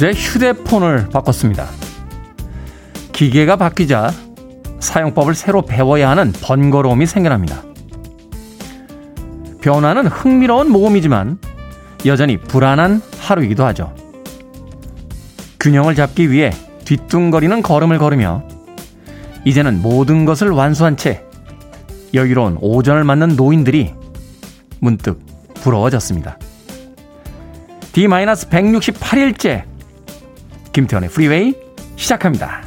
어제 휴대폰을 바꿨습니다. 기계가 바뀌자 사용법을 새로 배워야 하는 번거로움이 생겨납니다. 변화는 흥미로운 모험이지만 여전히 불안한 하루이기도 하죠. 균형을 잡기 위해 뒤뚱거리는 걸음을 걸으며 이제는 모든 것을 완수한 채 여유로운 오전을 맞는 노인들이 문득 부러워졌습니다. D-168일째 김태훈의 프리웨이 시작합니다.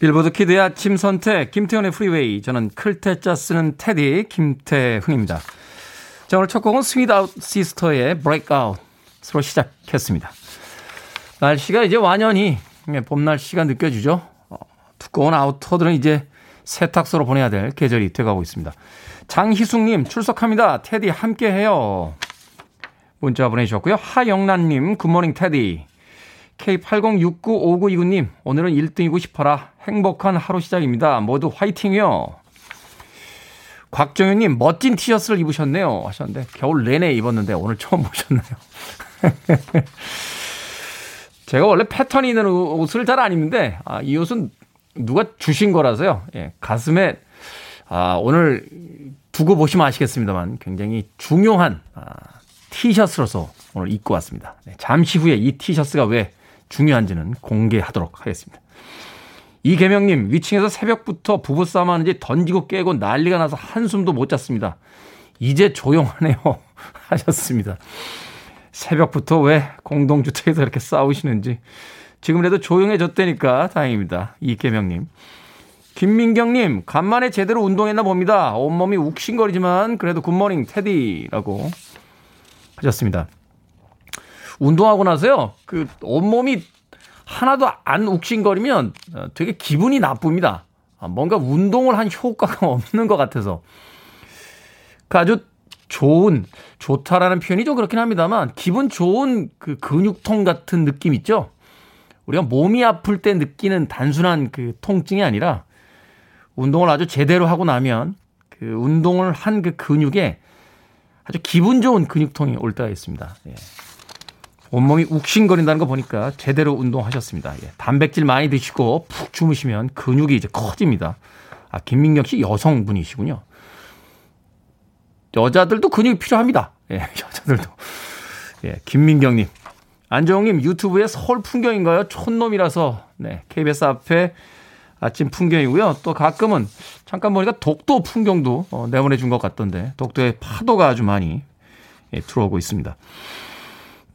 빌보드 키드의 아침 선택 김태훈의 프리웨이 저는 클 태 자 쓰는 테디 김태훈입니다. 자 오늘 첫 곡은 스윗 아웃 시스터의 브레이크아웃으로 시작했습니다. 날씨가 이제 완연히 봄 날씨가 느껴지죠. 어, 두꺼운 outer들은 이제 세탁소로 보내야 될 계절이 돼가고 있습니다. 장희숙님 출석합니다. 테디 함께해요. 문자 보내주셨고요. 하영란님 굿모닝 테디. K80695929님 오늘은 1등이고 싶어라. 행복한 하루 시작입니다. 모두 화이팅이요. 곽정현님 멋진 티셔츠를 입으셨네요 하셨는데 겨울 내내 입었는데 오늘 처음 보셨나요? 제가 원래 패턴이 있는 옷을 잘 안 입는데 아, 이 옷은 누가 주신 거라서요. 예, 가슴에 아, 오늘 두고 보시면 아시겠습니다만 굉장히 중요한 아, 티셔츠로서 오늘 입고 왔습니다. 네, 잠시 후에 이 티셔츠가 왜 중요한지는 공개하도록 하겠습니다. 이계명님, 위층에서 새벽부터 부부싸움 하는지 던지고 깨고 난리가 나서 한숨도 못 잤습니다. 이제 조용하네요. 하셨습니다. 새벽부터 왜 공동주택에서 이렇게 싸우시는지. 지금이라도 조용해졌다니까 다행입니다. 이계명님. 김민경님, 간만에 제대로 운동했나 봅니다. 온몸이 욱신거리지만 그래도 굿모닝 테디라고 하셨습니다. 운동하고 나서요, 그 온몸이 하나도 안 욱신거리면 어, 되게 기분이 나쁩니다. 아, 뭔가 운동을 한 효과가 없는 것 같아서. 그 아주 좋은, 좋다라는 표현이 좀 그렇긴 합니다만, 기분 좋은 그 근육통 같은 느낌 있죠? 우리가 몸이 아플 때 느끼는 단순한 그 통증이 아니라, 운동을 아주 제대로 하고 나면, 그 운동을 한 그 근육에 아주 기분 좋은 근육통이 올 때가 있습니다. 예. 온몸이 욱신거린다는 거 보니까 제대로 운동하셨습니다. 예. 단백질 많이 드시고 푹 주무시면 근육이 이제 커집니다. 아, 김민경 씨 여성분이시군요. 여자들도 근육이 필요합니다. 예, 여자들도. 예, 김민경님. 안정님 유튜브에 서울 풍경인가요? 촌놈이라서, 네, KBS 앞에 아침 풍경이고요. 또 가끔은 잠깐 보니까 독도 풍경도 어, 내보내준 것 같던데, 독도의 파도가 아주 많이 예, 들어오고 있습니다.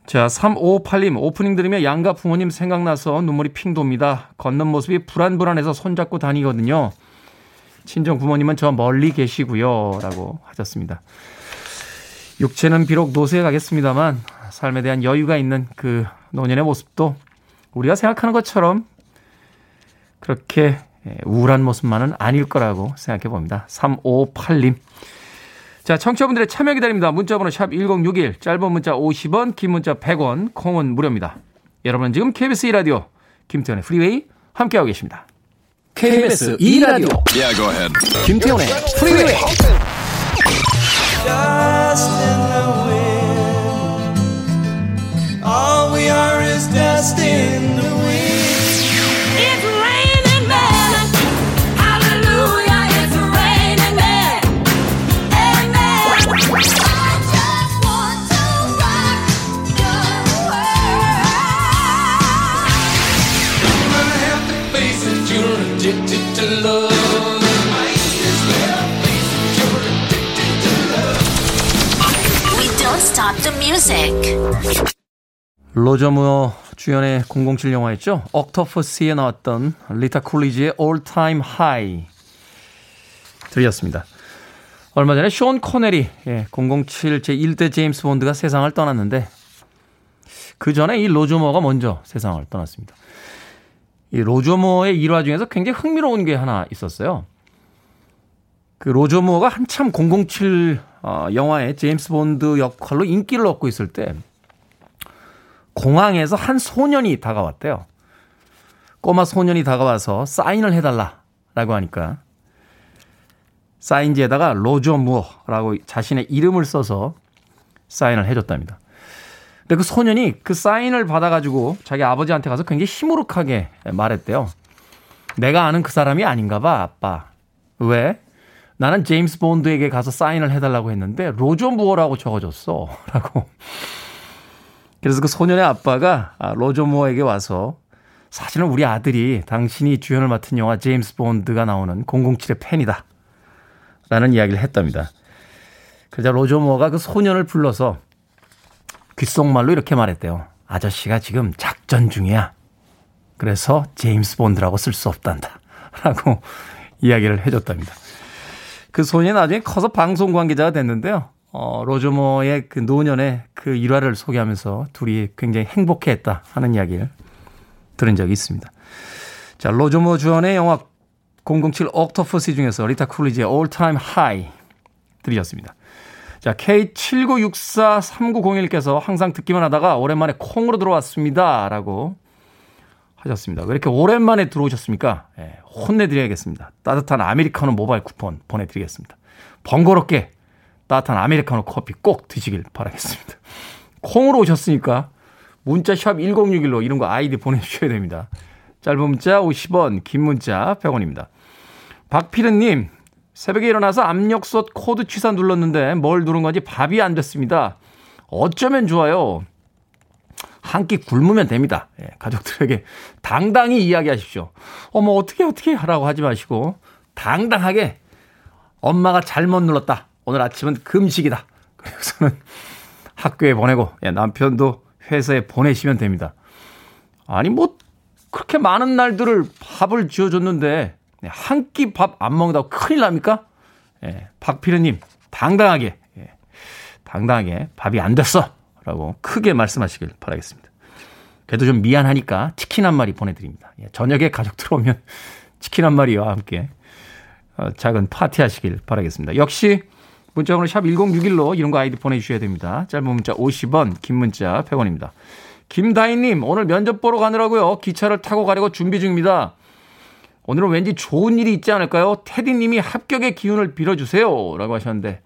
자, 3558님, 오프닝 들으며 양가 부모님 생각나서 눈물이 핑 돕니다. 걷는 모습이 불안불안해서 손잡고 다니거든요. 친정 부모님은 저 멀리 계시고요. 라고 하셨습니다. 육체는 비록 노쇠해 가겠습니다만, 삶에 대한 여유가 있는 그 노년의 모습도 우리가 생각하는 것처럼 그렇게 우울한 모습만은 아닐 거라고 생각해 봅니다. 3558님. 자, 청취자분들의 참여 기다립니다. 문자번호 샵 1061, 짧은 문자 50원, 긴 문자 100원, 콩은 무료입니다. 여러분은 지금 KBS 2라디오 김태훈의 프리웨이 함께하고 계십니다. KBS 2라디오 yeah, go ahead. 김태현의 프리웨이 All we are is dust 로저 무어 주연의 007 영화였죠. Octopussy에 나왔던 리타 쿨리지의 All Time High 들렸습니다. 얼마 전에 숀 코너리 예, 007 제1대 제임스 본드가 세상을 떠났는데 그 전에 이 로저 무어가 먼저 세상을 떠났습니다. 이 로저 무어의 일화 중에서 굉장히 흥미로운 게 하나 있었어요. 그 로저 무어가 한참 007 어, 영화의 제임스 본드 역할로 인기를 얻고 있을 때 공항에서 한 소년이 다가왔대요. 꼬마 소년이 다가와서 사인을 해달라라고 하니까 사인지에다가 로저 무어라고 자신의 이름을 써서 사인을 해줬답니다. 근데 그 소년이 그 사인을 받아가지고 자기 아버지한테 가서 굉장히 시무룩하게 말했대요. 내가 아는 그 사람이 아닌가 봐, 아빠. 왜? 나는 제임스 본드에게 가서 사인을 해달라고 했는데 로저 무어라고 적어줬어. 라고. 그래서 그 소년의 아빠가 아, 로저 무어에게 와서 사실은 우리 아들이 당신이 주연을 맡은 영화 제임스 본드가 나오는 007의 팬이다. 라는 이야기를 했답니다. 그러자 로저 무어가 그 소년을 불러서 귓속말로 이렇게 말했대요. 아저씨가 지금 작전 중이야. 그래서 제임스 본드라고 쓸 수 없단다. 라고 이야기를 해줬답니다. 그 소년이 나중에 커서 방송 관계자가 됐는데요. 어, 로저 무어의 그 노년의 그 일화를 소개하면서 둘이 굉장히 행복해 했다 하는 이야기를 들은 적이 있습니다. 자, 로저모 주연의 영화 007 옥토퍼스 중에서 리타 쿨리지의 All Time High 들으셨습니다. 자, K79643901께서 항상 듣기만 하다가 오랜만에 콩으로 들어왔습니다. 라고 하셨습니다. 왜 이렇게 오랜만에 들어오셨습니까? 예, 혼내드려야겠습니다. 따뜻한 아메리카노 모바일 쿠폰 보내드리겠습니다. 번거롭게 따뜻한 아메리카노 커피 꼭 드시길 바라겠습니다. 콩으로 오셨으니까 문자 샵 1061로 이런 거 아이디 보내주셔야 됩니다. 짧은 문자 50원, 긴 문자 100원입니다. 박피르님, 새벽에 일어나서 압력솥 코드 취사 눌렀는데 뭘 누른 건지 밥이 안 됐습니다. 어쩌면 좋아요. 한 끼 굶으면 됩니다. 예, 가족들에게 당당히 이야기하십시오. 어머, 어떻게, 어떻게 하라고 하지 마시고, 당당하게 엄마가 잘못 눌렀다. 오늘 아침은 금식이다. 그래서는 학교에 보내고, 예, 남편도 회사에 보내시면 됩니다. 아니, 뭐, 그렇게 많은 날들을 밥을 지어줬는데, 네, 한끼 밥 안 먹는다고 큰일 납니까? 예, 박필우님, 당당하게, 예, 당당하게 밥이 안 됐어. 라고 크게 말씀하시길 바라겠습니다. 그래도 좀 미안하니까 치킨 한 마리 보내드립니다. 예, 저녁에 가족 들어오면 치킨 한 마리와 함께 어, 작은 파티 하시길 바라겠습니다. 역시 문자번호 샵 1061로 이런 거 아이디 보내주셔야 됩니다. 짧은 문자 50원, 긴 문자 100원입니다. 김다희님, 오늘 면접 보러 가느라고요. 기차를 타고 가려고 준비 중입니다. 오늘은 왠지 좋은 일이 있지 않을까요? 테디님이 합격의 기운을 빌어주세요. 라고 하셨는데,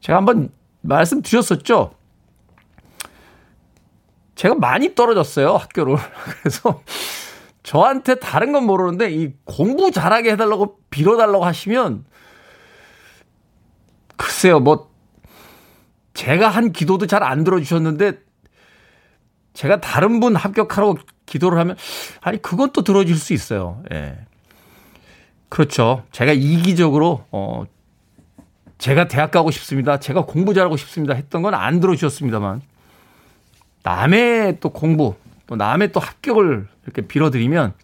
제가 한번 말씀드렸었죠? 제가 많이 떨어졌어요, 학교를. 그래서 저한테 다른 건 모르는데, 이 공부 잘하게 해달라고 빌어달라고 하시면, 글쎄요, 뭐, 제가 한 기도도 잘 안 들어주셨는데, 제가 다른 분 합격하라고 기도를 하면 아니 또 들어줄 수 있어요. 예. 그렇죠. 제가 이기적으로 어 제가 대학 가고 싶습니다. 제가 공부 잘하고 싶습니다. 했던 건 안 들어주셨습니다만 남의 또 공부 또 남의 또 합격을 이렇게 빌어드리면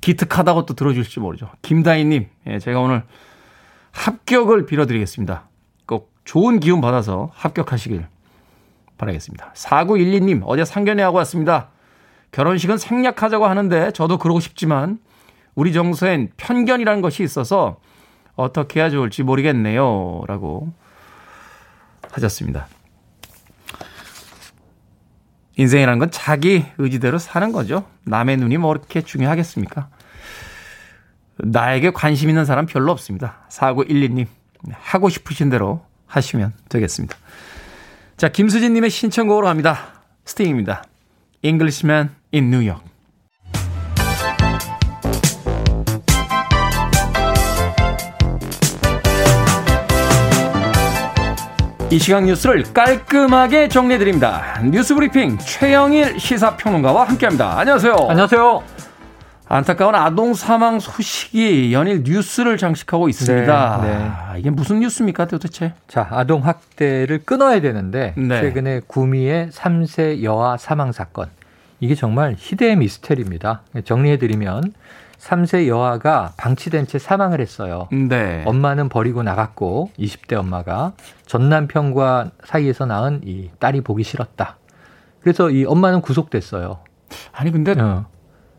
기특하다고 또 들어줄지 모르죠. 김다희님, 예, 제가 오늘 합격을 빌어드리겠습니다. 꼭 좋은 기운 받아서 합격하시길 바라겠습니다. 4912님, 어제 상견례 하고 왔습니다. 결혼식은 생략하자고 하는데 저도 그러고 싶지만 우리 정서엔 편견이라는 것이 있어서 어떻게 해야 좋을지 모르겠네요. 라고 하셨습니다. 인생이라는 건 자기 의지대로 사는 거죠. 남의 눈이 뭐 그렇게 중요하겠습니까? 나에게 관심 있는 사람 별로 없습니다. 4912님, 하고 싶으신 대로 하시면 되겠습니다. 자, 김수진님의 신청곡으로 갑니다. 스팅입니다. Englishman in New York. 이 시각 뉴스를 깔끔하게 정리해드립니다. 뉴스 브리핑 최영일 시사평론가와 함께합니다. 안녕하세요. 안녕하세요. 안타까운 아동 사망 소식이 연일 뉴스를 장식하고 있습니다. 네, 네. 아, 이게 무슨 뉴스입니까 도대체? 자, 아동 학대를 끊어야 되는데 네. 최근에 구미의 3세 여아 사망 사건. 이게 정말 희대의 미스테리입니다. 정리해 드리면 3세 여아가 방치된 채 사망을 했어요. 네. 엄마는 버리고 나갔고 20대 엄마가 전 남편과 사이에서 낳은 이 딸이 보기 싫었다. 그래서 이 엄마는 구속됐어요. 아니 근데 어.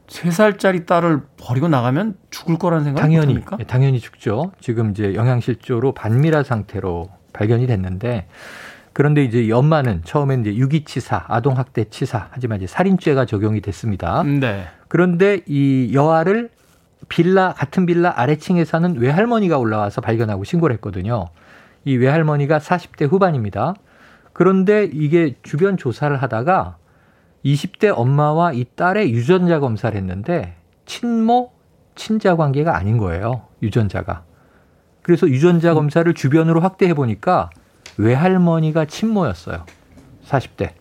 3살짜리 딸을 버리고 나가면 죽을 거라는 생각 당연히 못합니까? 네, 당연히 죽죠. 지금 이제 영양실조로 반미라 상태로 발견이 됐는데 그런데 이제 이 엄마는 처음엔 이제 유기치사, 아동학대치사, 하지만 이제 살인죄가 적용이 됐습니다. 네. 그런데 이 여아를 빌라 같은 빌라 아래층에 사는 외할머니가 올라와서 발견하고 신고를 했거든요. 이 외할머니가 40대 후반입니다. 그런데 이게 주변 조사를 하다가 20대 엄마와 이 딸의 유전자 검사를 했는데 친모 친자 관계가 아닌 거예요. 유전자가. 그래서 유전자 검사를 주변으로 확대해 보니까 외할머니가 친모였어요. 40대.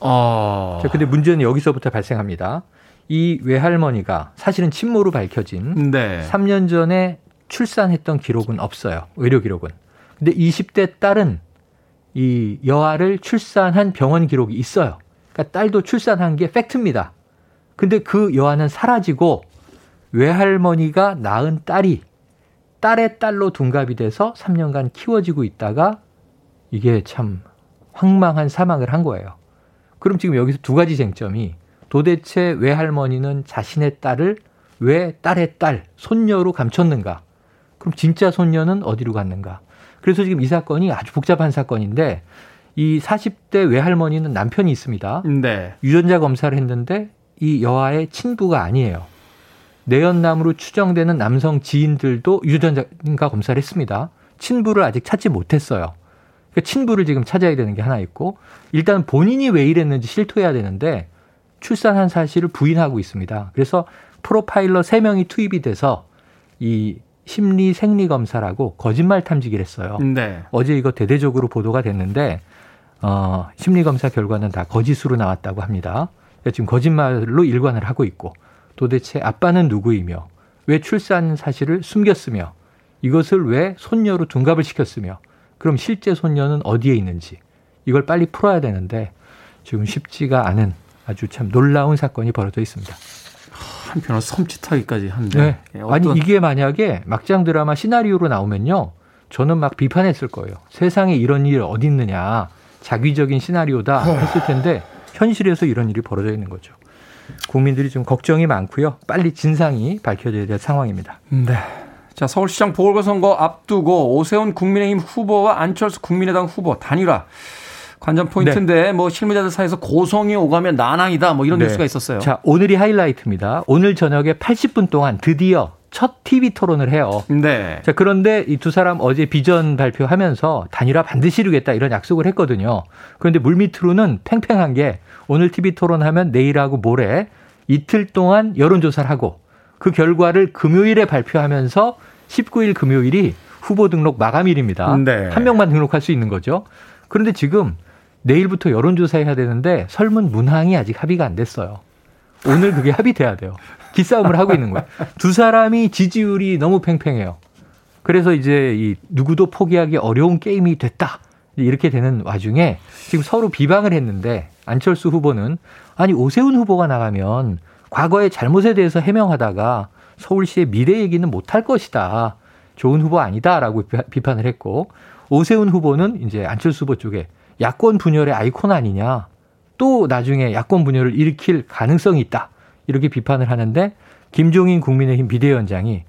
어... 자, 근데 문제는 여기서부터 발생합니다. 이 외할머니가 사실은 친모로 밝혀진 네. 3년 전에 출산했던 기록은 없어요. 의료 기록은. 근데 20대 딸은 이 여아를 출산한 병원 기록이 있어요. 그러니까 딸도 출산한 게 팩트입니다. 근데 그 여아는 사라지고 외할머니가 낳은 딸이 딸의 딸로 둔갑이 돼서 3년간 키워지고 있다가 이게 참 황망한 사망을 한 거예요. 그럼 지금 여기서 두 가지 쟁점이 도대체 외할머니는 자신의 딸을 왜 딸의 딸, 손녀로 감췄는가? 그럼 진짜 손녀는 어디로 갔는가? 그래서 지금 이 사건이 아주 복잡한 사건인데 이 40대 외할머니는 남편이 있습니다. 네. 유전자 검사를 했는데 이 여아의 친부가 아니에요. 내연남으로 추정되는 남성 지인들도 유전자 검사를 했습니다. 친부를 아직 찾지 못했어요. 그러니까 친부를 지금 찾아야 되는 게 하나 있고 일단 본인이 왜 이랬는지 실토해야 되는데 출산한 사실을 부인하고 있습니다. 그래서 프로파일러 3명이 투입이 돼서 이 심리 생리 검사라고 거짓말 탐지기를 했어요. 네. 어제 이거 대대적으로 보도가 됐는데 어, 심리 검사 결과는 다 거짓으로 나왔다고 합니다. 지금 거짓말로 일관을 하고 있고 도대체 아빠는 누구이며 왜 출산 사실을 숨겼으며 이것을 왜 손녀로 둔갑을 시켰으며 그럼 실제 손녀는 어디에 있는지 이걸 빨리 풀어야 되는데 지금 쉽지가 않은 아주 참 놀라운 사건이 벌어져 있습니다. 한편으로 섬찟하기까지 한데. 네. 예, 아니 이게 만약에 막장 드라마 시나리오로 나오면요, 저는 막 비판했을 거예요. 세상에 이런 일 어디 있느냐, 자기적인 시나리오다 했을 텐데 현실에서 이런 일이 벌어져 있는 거죠. 국민들이 좀 걱정이 많고요. 빨리 진상이 밝혀져야 될 상황입니다. 네. 자, 서울시장 보궐선거 앞두고 오세훈 국민의힘 후보와 안철수 국민의당 후보 단일화 관전 포인트인데 네. 뭐 실무자들 사이에서 고성이 오가면 난항이다 뭐 이런 네. 뉴스가 있었어요. 자, 오늘이 하이라이트입니다. 오늘 저녁에 80분 동안 드디어 첫 TV 토론을 해요. 네. 자, 그런데 이 두 사람 어제 비전 발표하면서 단일화 반드시 이루겠다 이런 약속을 했거든요. 그런데 물밑으로는 팽팽한 게 오늘 TV 토론하면 내일하고 모레 이틀 동안 여론조사를 하고 그 결과를 금요일에 발표하면서 19일 금요일이 후보 등록 마감일입니다. 네. 한 명만 등록할 수 있는 거죠. 그런데 지금 내일부터 여론조사 해야 되는데 설문 문항이 아직 합의가 안 됐어요. 오늘 그게 합의돼야 돼요. 기싸움을 하고 있는 거예요. 두 사람이 지지율이 너무 팽팽해요. 그래서 이제 이 누구도 포기하기 어려운 게임이 됐다. 이렇게 되는 와중에 지금 서로 비방을 했는데 안철수 후보는 아니 오세훈 후보가 나가면 과거의 잘못에 대해서 해명하다가 서울시의 미래 얘기는 못할 것이다. 좋은 후보 아니다라고 비판을 했고 오세훈 후보는 이제 안철수 후보 쪽에 야권 분열의 아이콘 아니냐. 또 나중에 야권 분열을 일으킬 가능성이 있다. 이렇게 비판을 하는데 김종인 국민의힘 비대위원장이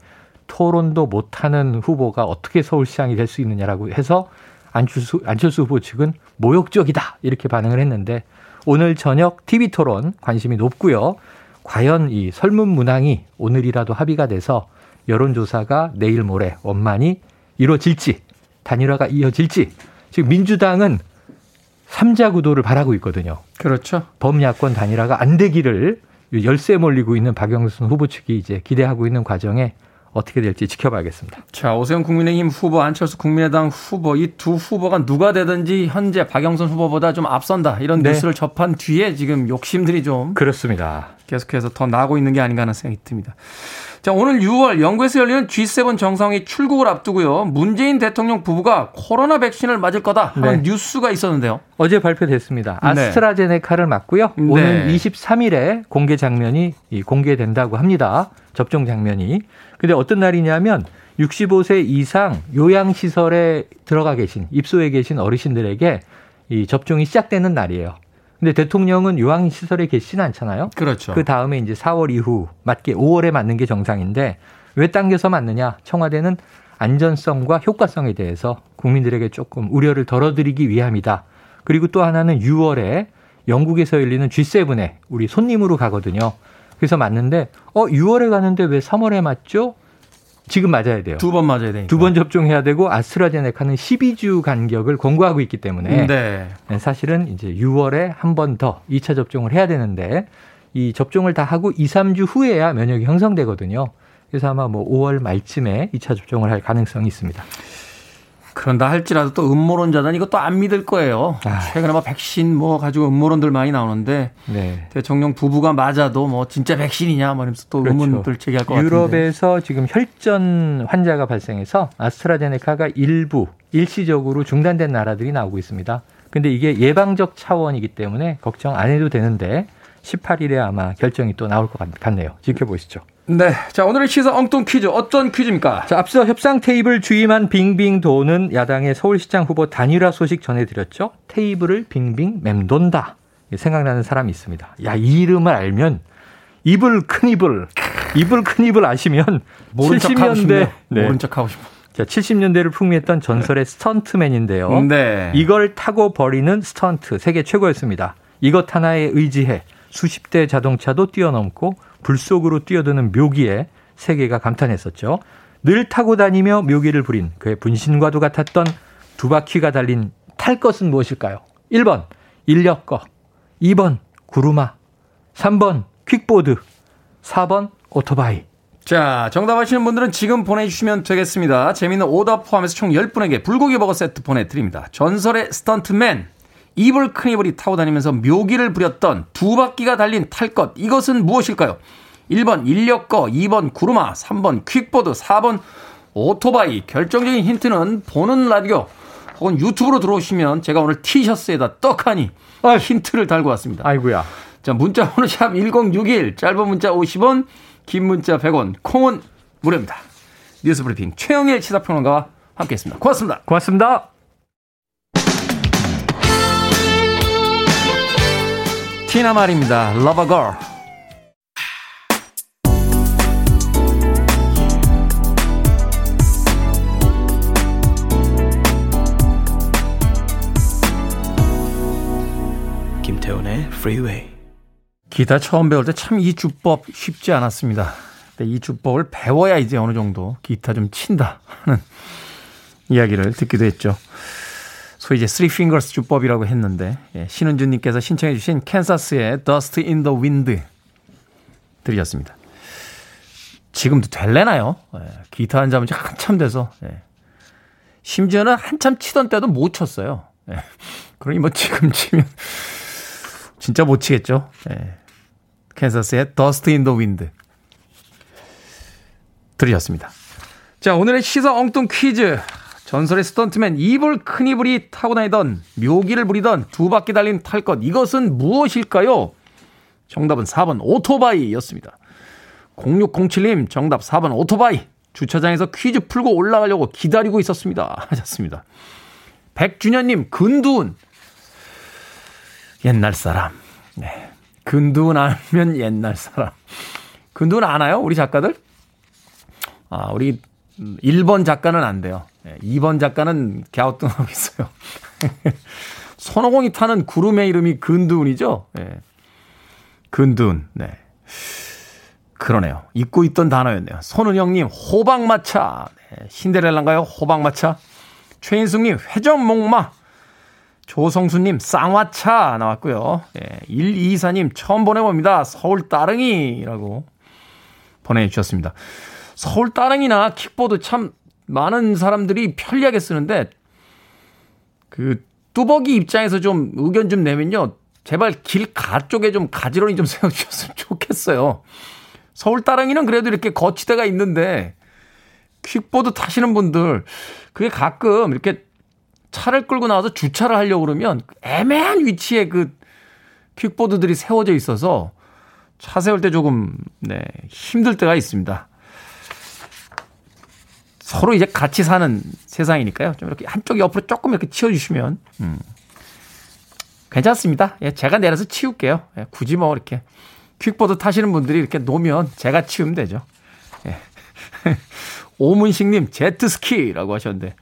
토론도 못하는 후보가 어떻게 서울시장이 될 수 있느냐라고 해서 안철수, 안철수 후보 측은 모욕적이다. 이렇게 반응을 했는데 오늘 저녁 TV 토론 관심이 높고요. 과연 이 설문 문항이 오늘이라도 합의가 돼서 여론조사가 내일 모레 원만히 이루어질지 단일화가 이어질지 지금 민주당은 삼자 구도를 바라고 있거든요. 그렇죠. 범야권 단일화가 안 되기를 열세 몰리고 있는 박영순 후보 측이 이제 기대하고 있는 과정에 어떻게 될지 지켜봐야겠습니다. 자, 오세훈 국민의힘 후보, 안철수 국민의당 후보 이 두 후보가 누가 되든지 현재 박영선 후보보다 좀 앞선다 이런 네. 뉴스를 접한 뒤에 지금 욕심들이 좀 그렇습니다. 계속해서 더 나고 있는 게 아닌가 하는 생각이 듭니다. 자, 오늘 6월 영국에서 열리는 G7 정상회 출국을 앞두고요. 문재인 대통령 부부가 코로나 백신을 맞을 거다 하는 네. 뉴스가 있었는데요. 어제 발표됐습니다. 네. 아스트라제네카를 맞고요. 네. 오늘 23일에 공개 장면이 공개된다고 합니다. 접종 장면이. 근데 어떤 날이냐면 65세 이상 요양시설에 들어가 계신, 입소해 계신 어르신들에게 이 접종이 시작되는 날이에요. 근데 대통령은 요양시설에 계시진 않잖아요. 그렇죠. 그 다음에 이제 4월 이후 맞게 5월에 맞는 게 정상인데 왜 당겨서 맞느냐? 청와대는 안전성과 효과성에 대해서 국민들에게 조금 우려를 덜어드리기 위함이다. 그리고 또 하나는 6월에 영국에서 열리는 G7에 우리 손님으로 가거든요. 그래서 맞는데 어 6월에 가는데 왜 3월에 맞죠? 지금 맞아야 돼요. 두 번 맞아야 돼요. 두 번 접종해야 되고 아스트라제네카는 12주 간격을 권고하고 있기 때문에 네. 네 사실은 이제 6월에 한 번 더 2차 접종을 해야 되는데 이 접종을 다 하고 2, 3주 후에야 면역이 형성되거든요. 그래서 아마 뭐 5월 말쯤에 2차 접종을 할 가능성이 있습니다. 그런다 할지라도 또 음모론자는 이것도 안 믿을 거예요. 아. 최근에 뭐 백신 뭐 가지고 음모론들 많이 나오는데 네. 대통령 부부가 맞아도 뭐 진짜 백신이냐 말하면서 또 그렇죠. 의문들 제기할 것 같은데. 유럽에서 지금 혈전 환자가 발생해서 아스트라제네카가 일부 일시적으로 중단된 나라들이 나오고 있습니다. 근데 이게 예방적 차원이기 때문에 걱정 안 해도 되는데 18일에 아마 결정이 또 나올 것 같네요. 지켜보시죠. 네. 자, 오늘의 시사 엉뚱 퀴즈 어떤 퀴즈입니까? 자, 앞서 협상 테이블 주임한 빙빙 도는 야당의 서울시장 후보 단일화 소식 전해드렸죠. 테이블을 빙빙 맴돈다. 생각나는 사람이 있습니다. 야, 이 이름을 알면 이불 큰 이불, 이불 큰 이불 아시면 모른 70년대 네. 모른 척 하고 싶어. 자, 70년대를 풍미했던 전설의 스턴트맨인데요. 네. 이걸 타고 벌이는 스턴트 세계 최고였습니다. 이것 하나에 의지해 수십 대 자동차도 뛰어넘고 불 속으로 뛰어드는 묘기에 세계가 감탄했었죠. 늘 타고 다니며 묘기를 부린 그의 분신과도 같았던 두 바퀴가 달린 탈 것은 무엇일까요? 1번 인력거, 2번 구루마, 3번 킥보드, 4번 오토바이. 자, 정답 아시는 분들은 지금 보내주시면 되겠습니다. 재미있는 오답 포함해서 총 10분에게 불고기 버거 세트 보내드립니다. 전설의 스턴트맨, 이블 크니블이 타고 다니면서 묘기를 부렸던 두 바퀴가 달린 탈 것. 이것은 무엇일까요? 1번 인력거, 2번 구르마, 3번 킥보드, 4번 오토바이. 결정적인 힌트는 보는 라디오 혹은 유튜브로 들어오시면 제가 오늘 티셔츠에다 떡하니 아, 힌트를 달고 왔습니다. 아이고야. 자, 문자 번호 샵 1061, 짧은 문자 50원, 긴 문자 100원, 콩은 무료입니다. 뉴스 브리핑 최영일 시사평론가와 함께했습니다. 고맙습니다. 고맙습니다. 티나 말입니다. Love a Girl. 김태훈의 Freeway. 기타 처음 배울 때 참 이 주법 쉽지 않았습니다. 근데 이 주법을 배워야 이제 어느 정도 기타 좀 친다 하는 이야기를 듣기도 했죠. 소위 이제 Three Fingers 주법이라고 했는데 예, 신은주님께서 신청해 주신 캔사스의 Dust in the Wind 들으셨습니다. 지금도 될래나요? 예, 기타 한 잡은 지 한참 돼서 예. 심지어는 한참 치던 때도 못 쳤어요. 예. 그러니 뭐 지금 치면 진짜 못 치겠죠. 예. 캔사스의 Dust in the Wind 들으셨습니다. 자 오늘의 시사 엉뚱 퀴즈 전설의 스턴트맨 이불 큰 이불이 타고 다니던 묘기를 부리던 두 바퀴 달린 탈것 이것은 무엇일까요? 정답은 4번 오토바이였습니다. 0607님 정답 4번 오토바이 주차장에서 퀴즈 풀고 올라가려고 기다리고 있었습니다. 하셨습니다. 백준현님 근두운 옛날 사람. 네. 근두운 알면 옛날 사람. 근두운 아나요? 우리 작가들? 아, 우리 1번 작가는 안 돼요. 2번 작가는 갸우뚱하고 있어요. 손오공이 타는 구름의 이름이 근두운이죠. 네. 근두운. 네. 그러네요. 잊고 있던 단어였네요. 손은영님, 호박마차. 네. 신데렐라인가요? 호박마차. 최인숙님, 회전목마. 조성수님, 쌍화차 나왔고요. 예, 124님, 처음 보내봅니다. 서울 따릉이라고 보내주셨습니다. 서울 따릉이나 킥보드 참 많은 사람들이 편리하게 쓰는데 그 뚜벅이 입장에서 좀 의견 좀 내면요. 제발 길 가 쪽에 좀 가지런히 좀 세워주셨으면 좋겠어요. 서울 따릉이는 그래도 이렇게 거치대가 있는데 퀵보드 타시는 분들 그게 가끔 이렇게 차를 끌고 나와서 주차를 하려고 그러면 애매한 위치에 그 퀵보드들이 세워져 있어서 차 세울 때 조금 네, 힘들 때가 있습니다. 서로 이제 같이 사는 세상이니까요. 좀 이렇게 한쪽 옆으로 조금 이렇게 치워주시면, 음, 괜찮습니다. 예, 제가 내려서 치울게요. 예, 굳이 뭐 이렇게 퀵보드 타시는 분들이 이렇게 놓으면 제가 치우면 되죠. 예. 오문식님, 제트스키라고 하셨는데,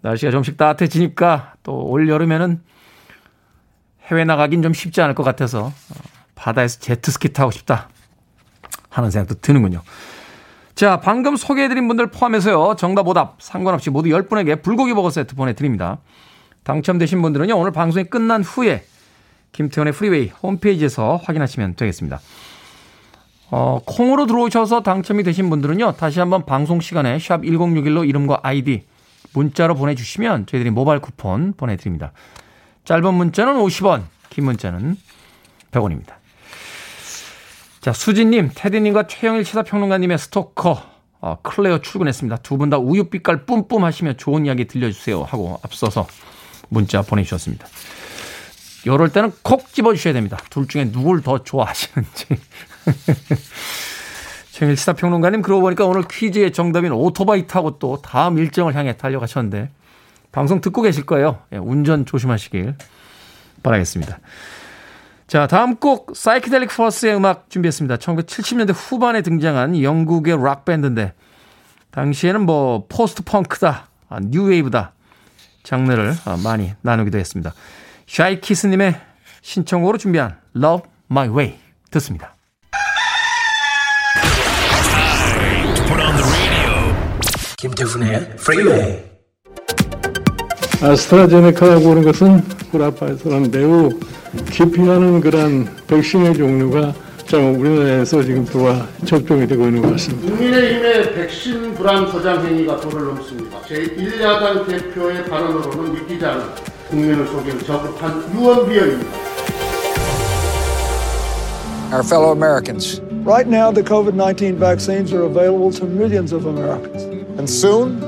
날씨가 좀씩 따뜻해지니까 또 올 여름에는 해외 나가긴 좀 쉽지 않을 것 같아서 어, 바다에서 제트스키 타고 싶다 하는 생각도 드는군요. 자, 방금 소개해드린 분들 포함해서요. 정답 오답 상관없이 모두 10분에게 불고기 버거 세트 보내드립니다. 당첨되신 분들은요. 오늘 방송이 끝난 후에 김태훈의 프리웨이 홈페이지에서 확인하시면 되겠습니다. 어, 콩으로 들어오셔서 당첨이 되신 분들은요. 다시 한번 방송 시간에 샵 1061로 이름과 아이디 문자로 보내주시면 저희들이 모바일 쿠폰 보내드립니다. 짧은 문자는 50원, 긴 문자는 100원입니다. 자, 수진님, 테디님과 최영일 시사평론가님의 스토커, 어, 클레어 출근했습니다. 두 분 다 우유빛깔 뿜뿜 하시며 좋은 이야기 들려주세요. 하고 앞서서 문자 보내주셨습니다. 이럴 때는 콕 집어주셔야 됩니다. 둘 중에 누굴 더 좋아하시는지. 최영일 시사평론가님, 그러고 보니까 오늘 퀴즈의 정답인 오토바이 타고 또 다음 일정을 향해 달려가셨는데, 방송 듣고 계실 거예요. 예, 운전 조심하시길 바라겠습니다. 자, 다음 곡 Psychedelic Furs의 음악 준비했습니다. 1970년대 후반에 등장한 영국의 락 밴드인데 당시에는 뭐 포스트 펑크다, 아, 뉴웨이브다 장르를 아, 많이 나누기도 했습니다. 샤이키스 님의 신청곡으로 준비한 Love My Way 듣습니다. 김태훈의 프리웨이 아스트라제네카라고 하는 것은 구라파에서는 매우 기피하는 그런 백신의 종류가 좀 우리나라에서 지금 들어와 접종이 되고 있는 것 같습니다. 국민의힘의 백신 불안 조장 행위가 도를 넘습니다. 제1야당 대표의 발언으로는 믿기지 않은 국민을 속이는 저급한 유언비어입니다. Our fellow Americans. Right now, the COVID 19 vaccines are available to millions of Americans. And soon,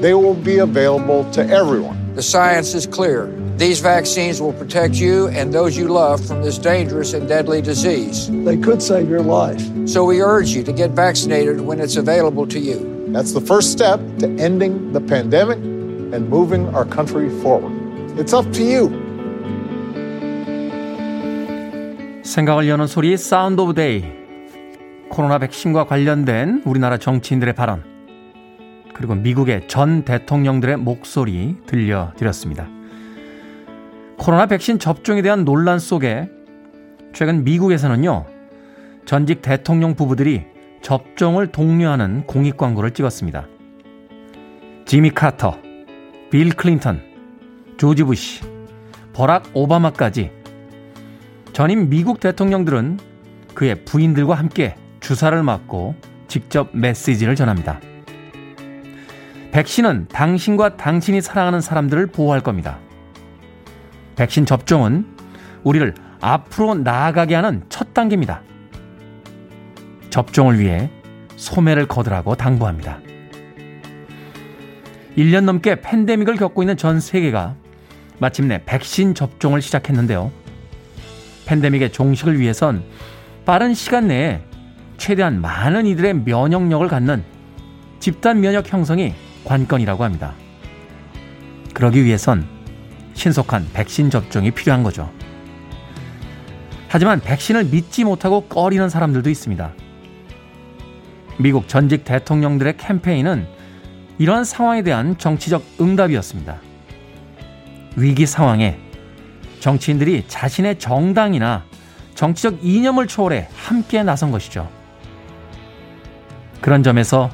they will be available to everyone. The science is clear. These vaccines will protect you and those you love from this dangerous and deadly disease. They could save your life. So we urge you to get vaccinated when it's available to you. That's the first step to ending the pandemic and moving our country forward. It's up to you. 생각을 여는 소리 사운드 오브 데이. 코로나 백신과 관련된 우리나라 정치인들의 발언. 그리고 미국의 전 대통령들의 목소리 들려드렸습니다. 코로나 백신 접종에 대한 논란 속에 최근 미국에서는요, 전직 대통령 부부들이 접종을 독려하는 공익 광고를 찍었습니다. 지미 카터, 빌 클린턴, 조지 부시, 버락 오바마까지 전임 미국 대통령들은 그의 부인들과 함께 주사를 맞고 직접 메시지를 전합니다. 백신은 당신과 당신이 사랑하는 사람들을 보호할 겁니다. 백신 접종은 우리를 앞으로 나아가게 하는 첫 단계입니다. 접종을 위해 소매를 거두라고 당부합니다. 1년 넘게 팬데믹을 겪고 있는 전 세계가 마침내 백신 접종을 시작했는데요. 팬데믹의 종식을 위해선 빠른 시간 내에 최대한 많은 이들의 면역력을 갖는 집단 면역 형성이 관건이라고 합니다. 그러기 위해선 신속한 백신 접종이 필요한 거죠. 하지만 백신을 믿지 못하고 꺼리는 사람들도 있습니다. 미국 전직 대통령들의 캠페인은 이러한 상황에 대한 정치적 응답이었습니다. 위기 상황에 정치인들이 자신의 정당이나 정치적 이념을 초월해 함께 나선 것이죠. 그런 점에서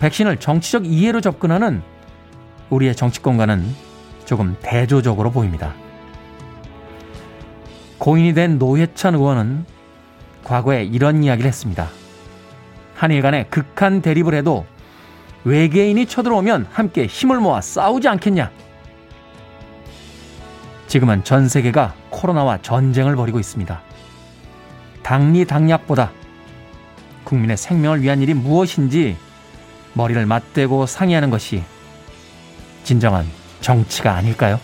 백신을 정치적 이해로 접근하는 우리의 정치권과는 조금 대조적으로 보입니다. 고인이 된 노회찬 의원은 과거에 이런 이야기를 했습니다. 한일 간에 극한 대립을 해도 외계인이 쳐들어오면 함께 힘을 모아 싸우지 않겠냐? 지금은 전 세계가 코로나와 전쟁을 벌이고 있습니다. 당리당략보다 국민의 생명을 위한 일이 무엇인지 머리를 맞대고 상의하는 것이 진정한 정치가 아닐까요?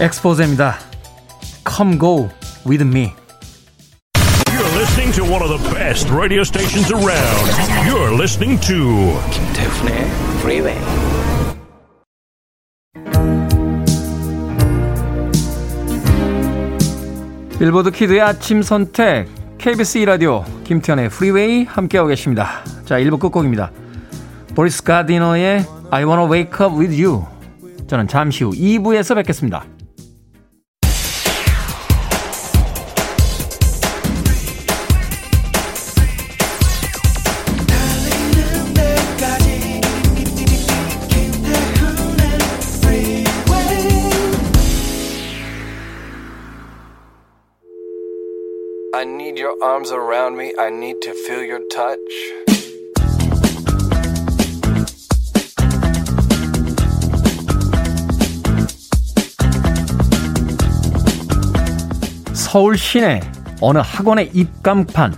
엑스포즈입니다. Come go with me. You're listening to one of the best radio stations around. You're listening to 김태훈의 Freeway. 빌보드 kid의 아침 선택 KBS 2라디오 김태훈의 프리웨이 함께하고 계십니다. 자 1부 끝곡입니다. 보리스 가디너의 I wanna wake up with you 저는 잠시 후 2부에서 뵙겠습니다. Arms around me. I need to feel your touch. 서울 시내 어느 학원의 입간판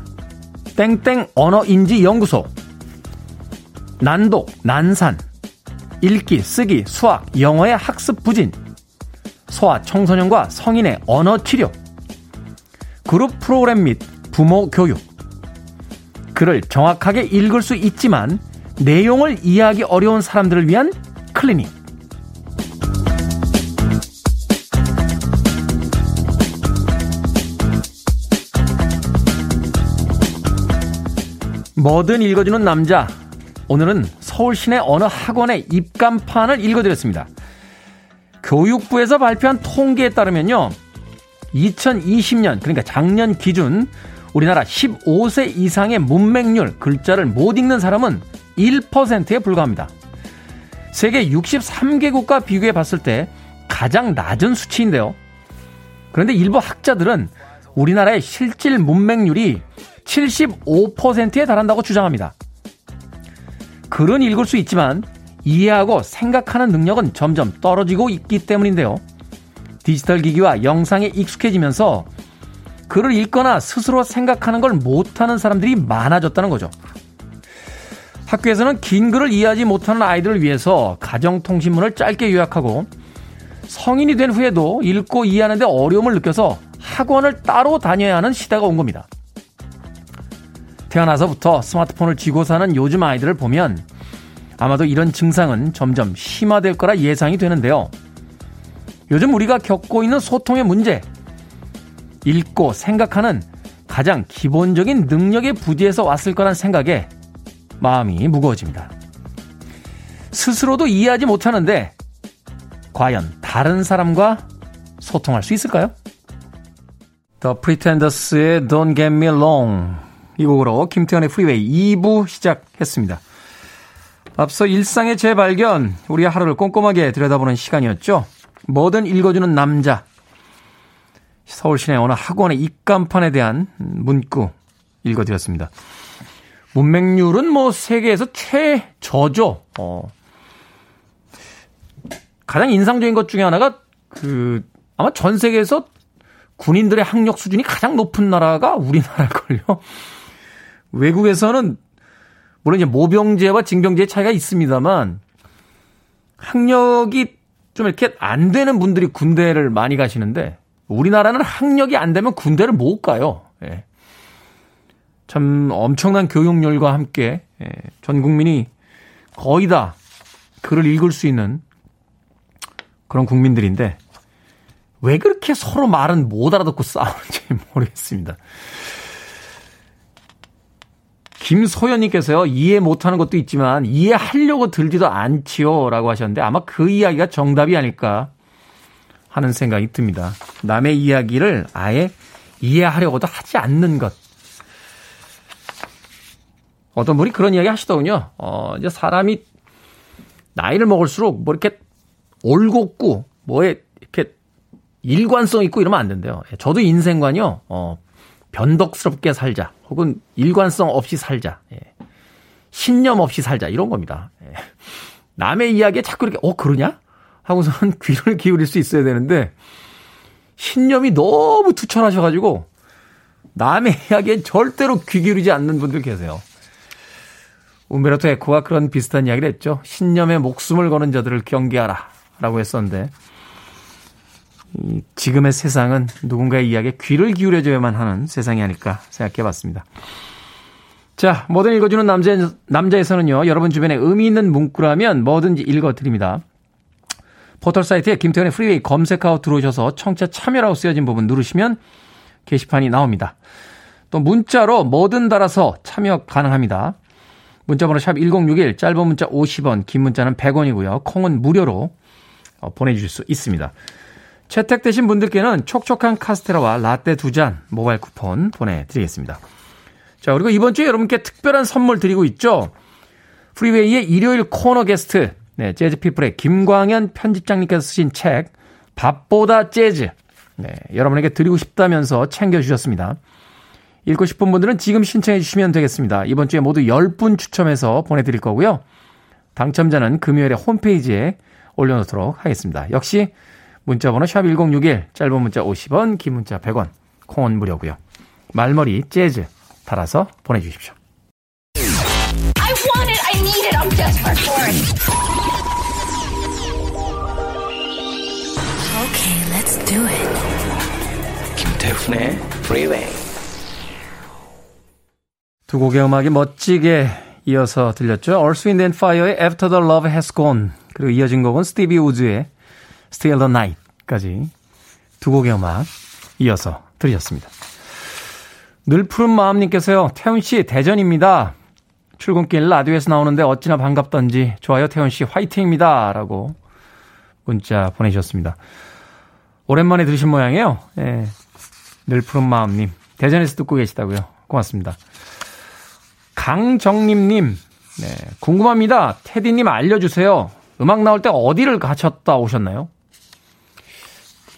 땡땡 언어인지 연구소 난독, 난산, 읽기, 쓰기, 수학, 영어의 학습 부진, 소아, 청소년과 성인의 언어 치료, 그룹 프로그램 및 부모 교육. 글을 정확하게 읽을 수 있지만 내용을 이해하기 어려운 사람들을 위한 클리닉. 뭐든 읽어주는 남자. 오늘은 서울 시내 어느 학원의 입간판을 읽어드렸습니다. 교육부에서 발표한 통계에 따르면요. 2020년, 그러니까 작년 기준 우리나라 15세 이상의 문맹률, 글자를 못 읽는 사람은 1%에 불과합니다. 세계 63개국과 비교해 봤을 때 가장 낮은 수치인데요. 그런데 일부 학자들은 우리나라의 실질 문맹률이 75%에 달한다고 주장합니다. 글은 읽을 수 있지만 이해하고 생각하는 능력은 점점 떨어지고 있기 때문인데요. 디지털 기기와 영상에 익숙해지면서 글을 읽거나 스스로 생각하는 걸 못하는 사람들이 많아졌다는 거죠. 학교에서는 긴 글을 이해하지 못하는 아이들을 위해서 가정통신문을 짧게 요약하고 성인이 된 후에도 읽고 이해하는데 어려움을 느껴서 학원을 따로 다녀야 하는 시대가 온 겁니다. 태어나서부터 스마트폰을 쥐고 사는 요즘 아이들을 보면 아마도 이런 증상은 점점 심화될 거라 예상이 되는데요. 요즘 우리가 겪고 있는 소통의 문제, 읽고 생각하는 가장 기본적인 능력의 부재에서 왔을 거란 생각에 마음이 무거워집니다. 스스로도 이해하지 못하는데 과연 다른 사람과 소통할 수 있을까요? The Pretenders의 Don't Get Me Wrong 이 곡으로 김태훈의 프리웨이 2부 시작했습니다. 앞서 일상의 재발견, 우리의 하루를 꼼꼼하게 들여다보는 시간이었죠. 뭐든 읽어주는 남자. 서울 시내 어느 학원의 입간판에 대한 문구 읽어드렸습니다. 문맹률은 뭐 세계에서 최저죠. 어. 가장 인상적인 것 중에 하나가 그 아마 전 세계에서 군인들의 학력 수준이 가장 높은 나라가 우리나라일걸요. 외국에서는 물론 이제 모병제와 징병제의 차이가 있습니다만 학력이 좀 이렇게 안 되는 분들이 군대를 많이 가시는데 우리나라는 학력이 안 되면 군대를 못 가요. 예. 참 엄청난 교육열과 함께 예. 전 국민이 거의 다 글을 읽을 수 있는 그런 국민들인데 왜 그렇게 서로 말은 못 알아듣고 싸우는지 모르겠습니다. 김소연님께서요, 이해 못하는 것도 있지만, 이해하려고 들지도 않지요. 라고 하셨는데, 아마 그 이야기가 정답이 아닐까 하는 생각이 듭니다. 남의 이야기를 아예 이해하려고도 하지 않는 것. 어떤 분이 그런 이야기 하시더군요. 어, 이제 사람이 나이를 먹을수록 뭐 이렇게 올곧고, 뭐에 이렇게 일관성 있고 이러면 안 된대요. 저도 인생관이요, 어, 변덕스럽게 살자. 혹은 일관성 없이 살자. 예. 신념 없이 살자. 이런 겁니다. 예. 남의 이야기에 자꾸 이렇게, 어, 그러냐? 하고서는 귀를 기울일 수 있어야 되는데, 신념이 너무 투철하셔가지고, 남의 이야기에 절대로 귀 기울이지 않는 분들 계세요. 움베르토 에코가 그런 비슷한 이야기를 했죠. 신념에 목숨을 거는 자들을 경계하라. 라고 했었는데, 지금의 세상은 누군가의 이야기에 귀를 기울여줘야만 하는 세상이 아닐까 생각해 봤습니다. 자, 뭐든 읽어주는 남자, 남자에서는요, 여러분 주변에 의미 있는 문구라면 뭐든지 읽어드립니다. 포털 사이트에 김태훈의 프리웨이 검색하고 들어오셔서 청취자 참여라고 쓰여진 부분 누르시면 게시판이 나옵니다. 또 문자로 뭐든 달아서 참여 가능합니다. 문자번호 샵 1061, 짧은 문자 50원, 긴 문자는 100원이고요. 콩은 무료로 어, 보내주실 수 있습니다. 채택되신 분들께는 촉촉한 카스테라와 라떼 두 잔 모바일 쿠폰 보내드리겠습니다. 자, 그리고 이번 주에 여러분께 특별한 선물 드리고 있죠. 프리웨이의 일요일 코너 게스트, 네, 재즈 피플의 김광현 편집장님께서 쓰신 책, 밥보다 재즈. 네, 여러분에게 드리고 싶다면서 챙겨 주셨습니다. 읽고 싶은 분들은 지금 신청해 주시면 되겠습니다. 이번 주에 모두 10분 추첨해서 보내 드릴 거고요. 당첨자는 금요일에 홈페이지에 올려 놓도록 하겠습니다. 역시 문자 번호 샵 1061 짧은 문자 50원 긴 문자 100원 콩은 무료고요. 말머리 재즈 달아서 보내 주십시오. I want it, I need it, I'm desperate for it. Do it. 김태훈의 Freeway. 두 곡의 음악이 멋지게 이어서 들렸죠. Earth, Wind and Fire의 After the Love Has Gone 그리고 이어진 곡은 스티비 우즈의 Still the Night까지 두 곡의 음악 이어서 들으셨습니다. 늘 푸른 마음님께서요. 태훈 씨 대전입니다. 출근길 라디오에서 나오는데 어찌나 반갑던지 좋아요 태훈 씨 화이팅입니다. 라고 문자 보내주셨습니다. 오랜만에 들으신 모양이에요. 예. 늘 푸른 마음님 대전에서 듣고 계시다고요. 고맙습니다. 강정림님 네, 궁금합니다. 테디님 알려주세요. 음악 나올 때 어디를 가셨다 오셨나요?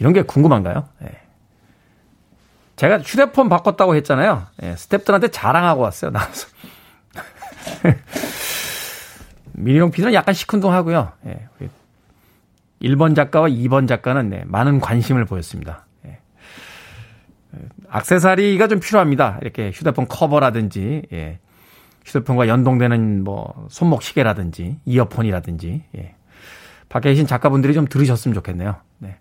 이런 게 궁금한가요? 네. 제가 휴대폰 바꿨다고 했잖아요. 네, 스탭들한테 자랑하고 왔어요. 나와서. 미니롱 피디는 약간 시큰둥하고요. 네, 1번 작가와 2번 작가는 네, 많은 관심을 보였습니다. 네. 악세사리가 좀 필요합니다. 이렇게 휴대폰 커버라든지, 예. 휴대폰과 연동되는 뭐 손목 시계라든지 이어폰이라든지 예. 밖에 계신 작가분들이 좀 들으셨으면 좋겠네요. 네.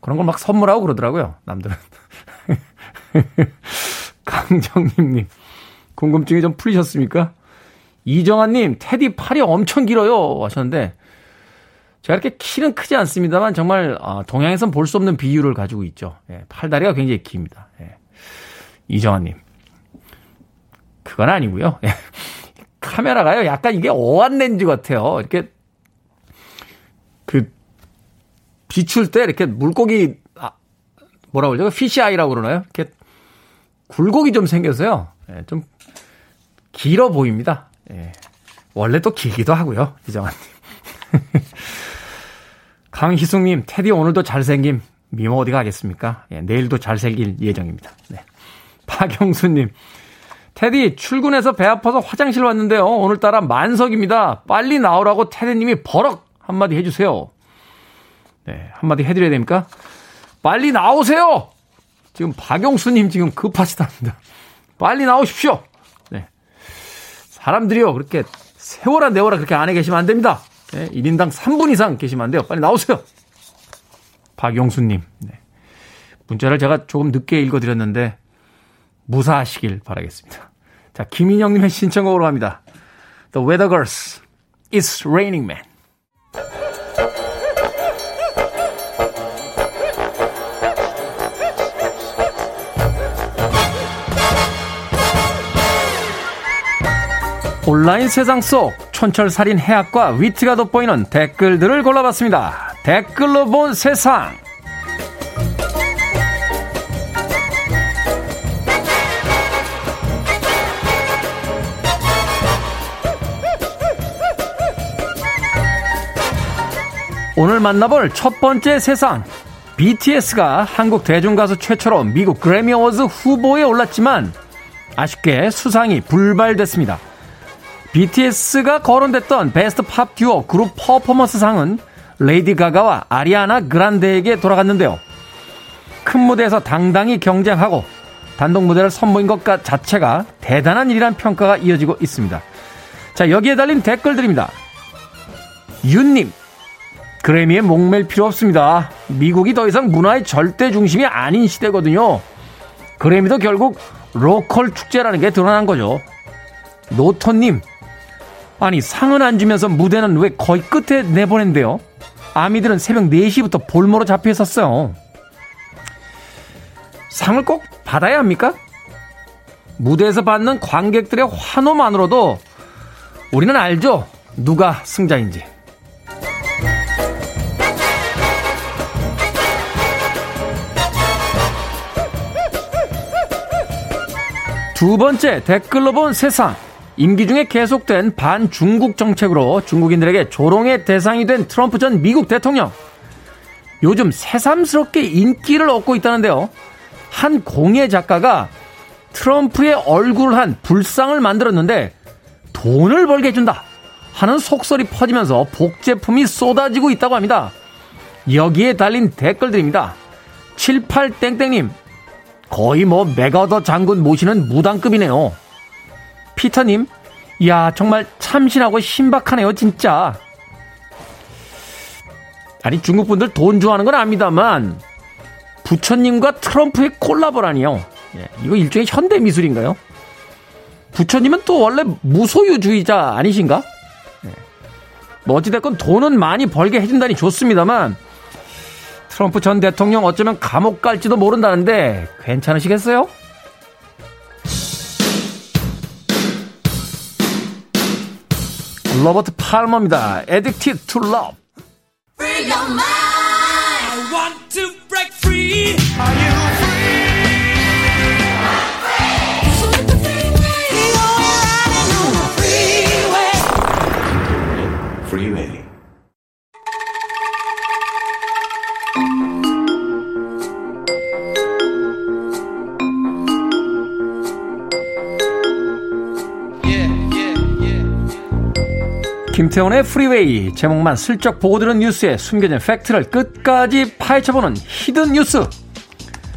그런 걸 막 선물하고 그러더라고요. 남들은. 강정님님 궁금증이 좀 풀리셨습니까? 이정아님 테디 팔이 엄청 길어요 하셨는데 제가 이렇게 키는 크지 않습니다만 정말 아, 동양에선 볼 수 없는 비율을 가지고 있죠. 예, 팔다리가 굉장히 깁니다. 예. 이정아님 그건 아니고요. 예. 카메라가요. 약간 이게 어안 렌즈 같아요. 이렇게 그 비출 때 이렇게 물고기 아, 뭐라고 그러죠? 피시 아이라고 그러나요? 이렇게 굴곡이 좀 생겨서요. 예, 좀 길어 보입니다. 예. 원래 또 길기도 하고요. 이정환님. 강희숙님, 테디 오늘도 잘생김. 미모 어디 가겠습니까? 예, 내일도 잘생길 예정입니다. 네. 박영수님, 테디 출근해서 배 아파서 화장실 왔는데요. 오늘따라 만석입니다. 빨리 나오라고 테디님이 버럭 한마디 해주세요. 네, 한마디 해드려야 됩니까? 빨리 나오세요. 지금 박용수님 지금 급하시답니다. 빨리 나오십시오. 네. 사람들이요 그렇게 세워라 내워라 그렇게 안에 계시면 안 됩니다. 네, 1인당 3분 이상 계시면 안 돼요. 빨리 나오세요. 박용수님. 네. 문자를 제가 조금 늦게 읽어드렸는데 무사하시길 바라겠습니다. 자, 김인영님의 신청곡으로 갑니다. The Weather Girls, It's Raining Man. 온라인 세상 속 촌철살인 해학과 위트가 돋보이는 댓글들을 골라봤습니다. 댓글로 본 세상. 오늘 만나볼 첫 번째 세상. BTS가 한국 대중가수 최초로 미국 그래미 어워즈 후보에 올랐지만 아쉽게 수상이 불발됐습니다. BTS가 거론됐던 베스트 팝 듀오 그룹 퍼포먼스 상은 레이디 가가와 아리아나 그란데에게 돌아갔는데요. 큰 무대에서 당당히 경쟁하고 단독 무대를 선보인 것 자체가 대단한 일이란 평가가 이어지고 있습니다. 자, 여기에 달린 댓글들입니다. 윤님, 그래미에 목맬 필요 없습니다. 미국이 더 이상 문화의 절대 중심이 아닌 시대거든요. 그래미도 결국 로컬 축제라는 게 드러난 거죠. 노토님, 아니 상은 안 주면서 무대는 왜 거의 끝에 내보낸대요? 아미들은 새벽 4시부터 볼모로 잡혀 있었어요. 상을 꼭 받아야 합니까? 무대에서 받는 관객들의 환호만으로도 우리는 알죠. 누가 승자인지. 두 번째 댓글로 본 세상. 임기 중에 계속된 반중국 정책으로 중국인들에게 조롱의 대상이 된 트럼프 전 미국 대통령. 요즘 새삼스럽게 인기를 얻고 있다는데요. 한 공예 작가가 트럼프의 얼굴을 한 불상을 만들었는데 돈을 벌게 해준다 하는 속설이 퍼지면서 복제품이 쏟아지고 있다고 합니다. 여기에 달린 댓글들입니다. 78땡땡님, 거의 뭐 메가더 장군 모시는 무당급이네요. 피터님, 이야, 정말 참신하고 신박하네요, 진짜. 아니, 중국 분들 돈 좋아하는 건 압니다만, 부처님과 트럼프의 콜라보라니요. 예, 이거 일종의 현대 미술인가요? 부처님은 또 원래 무소유주의자 아니신가? 예. 뭐 어찌됐건 돈은 많이 벌게 해준다니 좋습니다만, 트럼프 전 대통령 어쩌면 감옥 갈지도 모른다는데 괜찮으시겠어요? 로버트 팔머입니다. Addicted to Love. 김태훈의 프리웨이 제목만 슬쩍 보고 들은 뉴스에 숨겨진 fact를 끝까지 파헤쳐보는 hidden 뉴스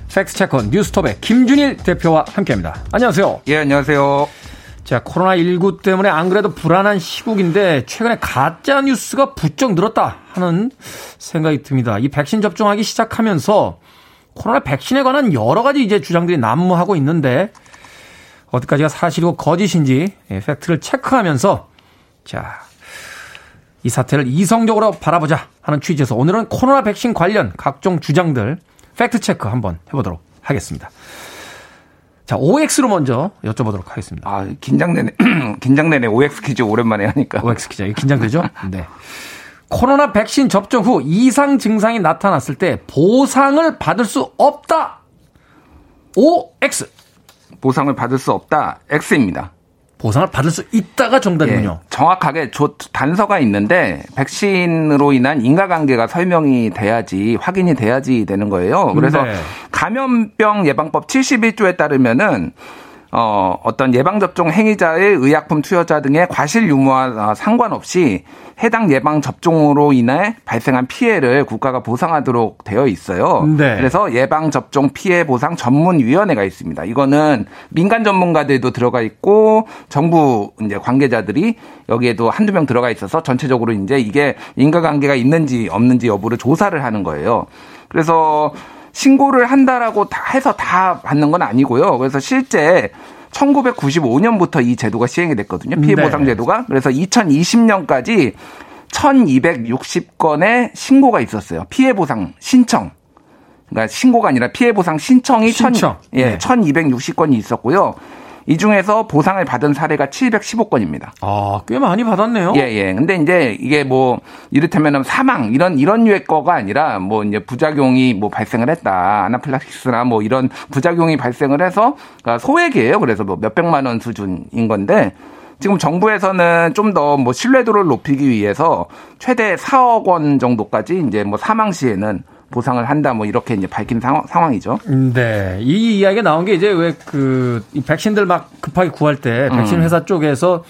fact checker 뉴스톱의 김준일 대표와 함께합니다. 안녕하세요. 예, 안녕하세요. 자, 코로나19 때문에 안 그래도 불안한 시국인데 최근에 가짜 뉴스가 부쩍 늘었다 하는 생각이 듭니다. 이 백신 접종하기 시작하면서 코로나 백신에 관한 여러 가지 이제 주장들이 난무하고 있는데 어디까지가 사실이고 거짓인지 예, fact를 체크하면서 자, 이 사태를 이성적으로 바라보자 하는 취지에서 오늘은 코로나 백신 관련 각종 주장들 fact check 한번 해보도록 하겠습니다. 자, OX로 먼저 여쭤보도록 하겠습니다. 아, 긴장되네. 긴장되네. OX 퀴즈 오랜만에 하니까. OX 퀴즈. 긴장되죠? 네. 코로나 백신 접종 후 이상 증상이 나타났을 때 보상을 받을 수 없다. OX. 보상을 받을 수 없다. X입니다. 보상을 받을 수 있다가 정답이군요. 예, 정확하게 단서가 있는데 백신으로 인한 인과관계가 설명이 돼야지 확인이 돼야지 되는 거예요. 그래서 네. 감염병 예방법 71조에 따르면은 어, 어떤 예방접종 행위자의 의약품 투여자 등의 과실 유무와 상관없이 해당 예방접종으로 인해 발생한 피해를 국가가 보상하도록 되어 있어요. 네. 그래서 예방접종 피해 보상 전문위원회가 있습니다. 이거는 민간 전문가들도 들어가 있고 정부 이제 관계자들이 여기에도 한두 명 들어가 있어서 전체적으로 이제 이게 인과관계가 있는지 없는지 여부를 조사를 하는 거예요. 그래서 신고를 한다라고 다 해서 다 받는 건 아니고요. 그래서 실제 1995년부터 이 제도가 시행이 됐거든요. 피해 보상 네. 제도가. 그래서 2020년까지 1260건의 신고가 있었어요. 피해 보상 신청. 그러니까 신고가 아니라 피해 보상 신청이 신청. 1 예, 네. 1260건이 있었고요. 이 중에서 보상을 받은 사례가 715건입니다. 아, 꽤 많이 받았네요. 예, 예. 근데 이제 이게 뭐 이를테면 사망 이런 이런 류의 거가 아니라 뭐 이제 부작용이 뭐 발생을 했다. 아나필락시스나 뭐 이런 부작용이 발생을 해서 그러니까 소액이에요. 그래서 뭐 몇백만 원 수준인 건데 지금 정부에서는 좀 더 뭐 신뢰도를 높이기 위해서 최대 4억 원 정도까지 이제 뭐 사망 시에는 보상을 한다 뭐 이렇게 이제 밝힌 상황, 상황이죠. 네. 이 이야기가 나온 게 이제 왜 그 백신들 막 급하게 구할 때 백신 음. 회사 쪽에서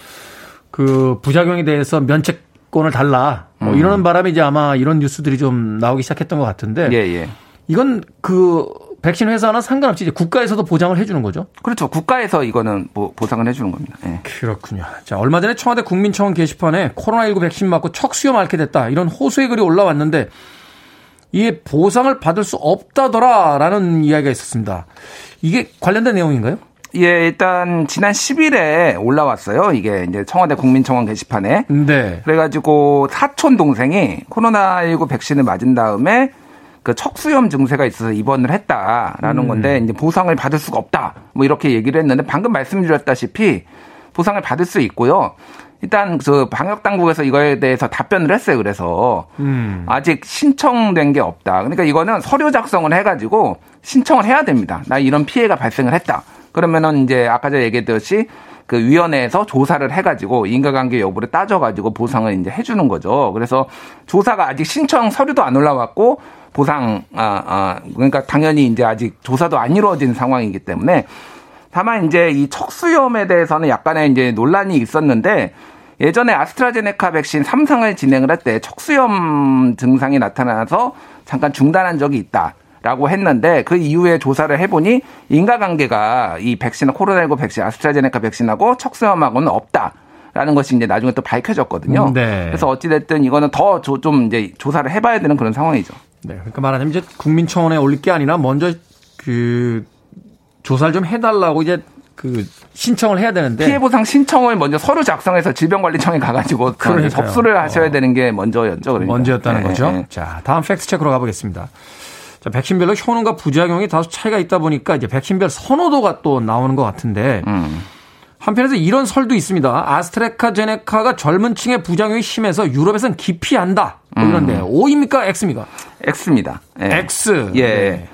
그 부작용에 대해서 면책권을 달라 뭐 음. 이러는 바람에 이제 아마 이런 뉴스들이 좀 나오기 시작했던 것 같은데. 예, 예. 이건 그 백신 회사나 상관없이 이제 국가에서도 보장을 해주는 거죠? 그렇죠. 국가에서 이거는 뭐 보상을 해주는 겁니다. 네. 그렇군요. 자, 얼마 전에 청와대 국민청원 게시판에 코로나19 백신 맞고 척수염 앓게 됐다. 이런 호소의 글이 올라왔는데 이게 보상을 받을 수 없다더라라는 이야기가 있었습니다. 이게 관련된 내용인가요? 예, 일단 지난 10일에 올라왔어요. 이게 이제 청와대 국민청원 게시판에. 네. 그래가지고 사촌 동생이 코로나19 백신을 맞은 다음에 그 척수염 증세가 있어서 입원을 했다라는 음. 건데 이제 보상을 받을 수가 없다. 뭐 이렇게 얘기를 했는데 방금 말씀드렸다시피 보상을 받을 수 있고요. 일단 그 방역 당국에서 이거에 대해서 답변을 했어요. 그래서 음. 아직 신청된 게 없다. 그러니까 이거는 서류 작성을 해가지고 신청을 해야 됩니다. 나 이런 피해가 발생을 했다. 그러면은 이제 아까 전에 얘기했듯이 그 위원회에서 조사를 해가지고 인과관계 여부를 따져가지고 보상을 이제 해주는 거죠. 그래서 조사가 아직 신청 서류도 안 올라왔고 보상 아, 아 그러니까 당연히 이제 아직 조사도 안 이루어진 상황이기 때문에 다만 이제 이 척수염에 대해서는 약간의 이제 논란이 있었는데 예전에 아스트라제네카 백신 3상을 진행을 할 때 척수염 증상이 나타나서 잠깐 중단한 적이 있다. 라고 했는데 그 이후에 조사를 해보니 인과관계가 이 백신 코로나19 백신 아스트라제네카 백신하고 척수염하고는 없다. 라는 것이 이제 나중에 또 밝혀졌거든요. 네. 그래서 어찌됐든 이거는 더 좀 이제 조사를 해봐야 되는 그런 상황이죠. 네. 그러니까 말하자면 이제 국민청원에 올릴 게 아니라 먼저 그 조사를 좀 해달라고 이제 그 신청을 해야 되는데 피해 보상 신청을 먼저 서류 작성해서 질병관리청에 가가지고 그러니까요. 접수를 하셔야 되는 게 먼저였죠. 그러니까. 먼저였다는 네. 거죠. 네. 자 다음 팩트 체크로 가보겠습니다. 자 백신별로 효능과 부작용이 다소 차이가 있다 보니까 이제 백신별 선호도가 또 나오는 것 같은데 음. 한편에서 이런 설도 있습니다. 아스트레카제네카가 젊은 층의 부작용이 심해서 유럽에선 기피한다. 뭐 이런데 음. O입니까 X입니까? X입니다. 네. X. 예. 네.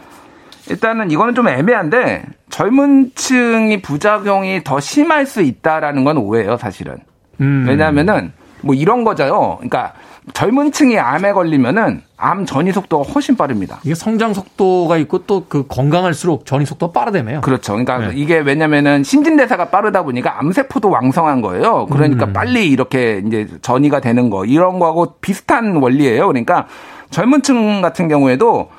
일단은 이거는 좀 애매한데 젊은 층이 부작용이 더 심할 수 있다라는 건 오해예요, 사실은. 음. 왜냐하면은 뭐 이런 거죠. 그러니까 젊은 층이 암에 걸리면은 암 전이 속도가 훨씬 빠릅니다. 이게 성장 속도가 있고 또 그 건강할수록 전이 속도가 빠르다며요. 그렇죠. 그러니까 네. 이게 왜냐면은 신진대사가 빠르다 보니까 암세포도 왕성한 거예요. 그러니까 음. 빨리 이렇게 이제 전이가 되는 거 이런 거하고 비슷한 원리예요. 그러니까 젊은 층 같은 경우에도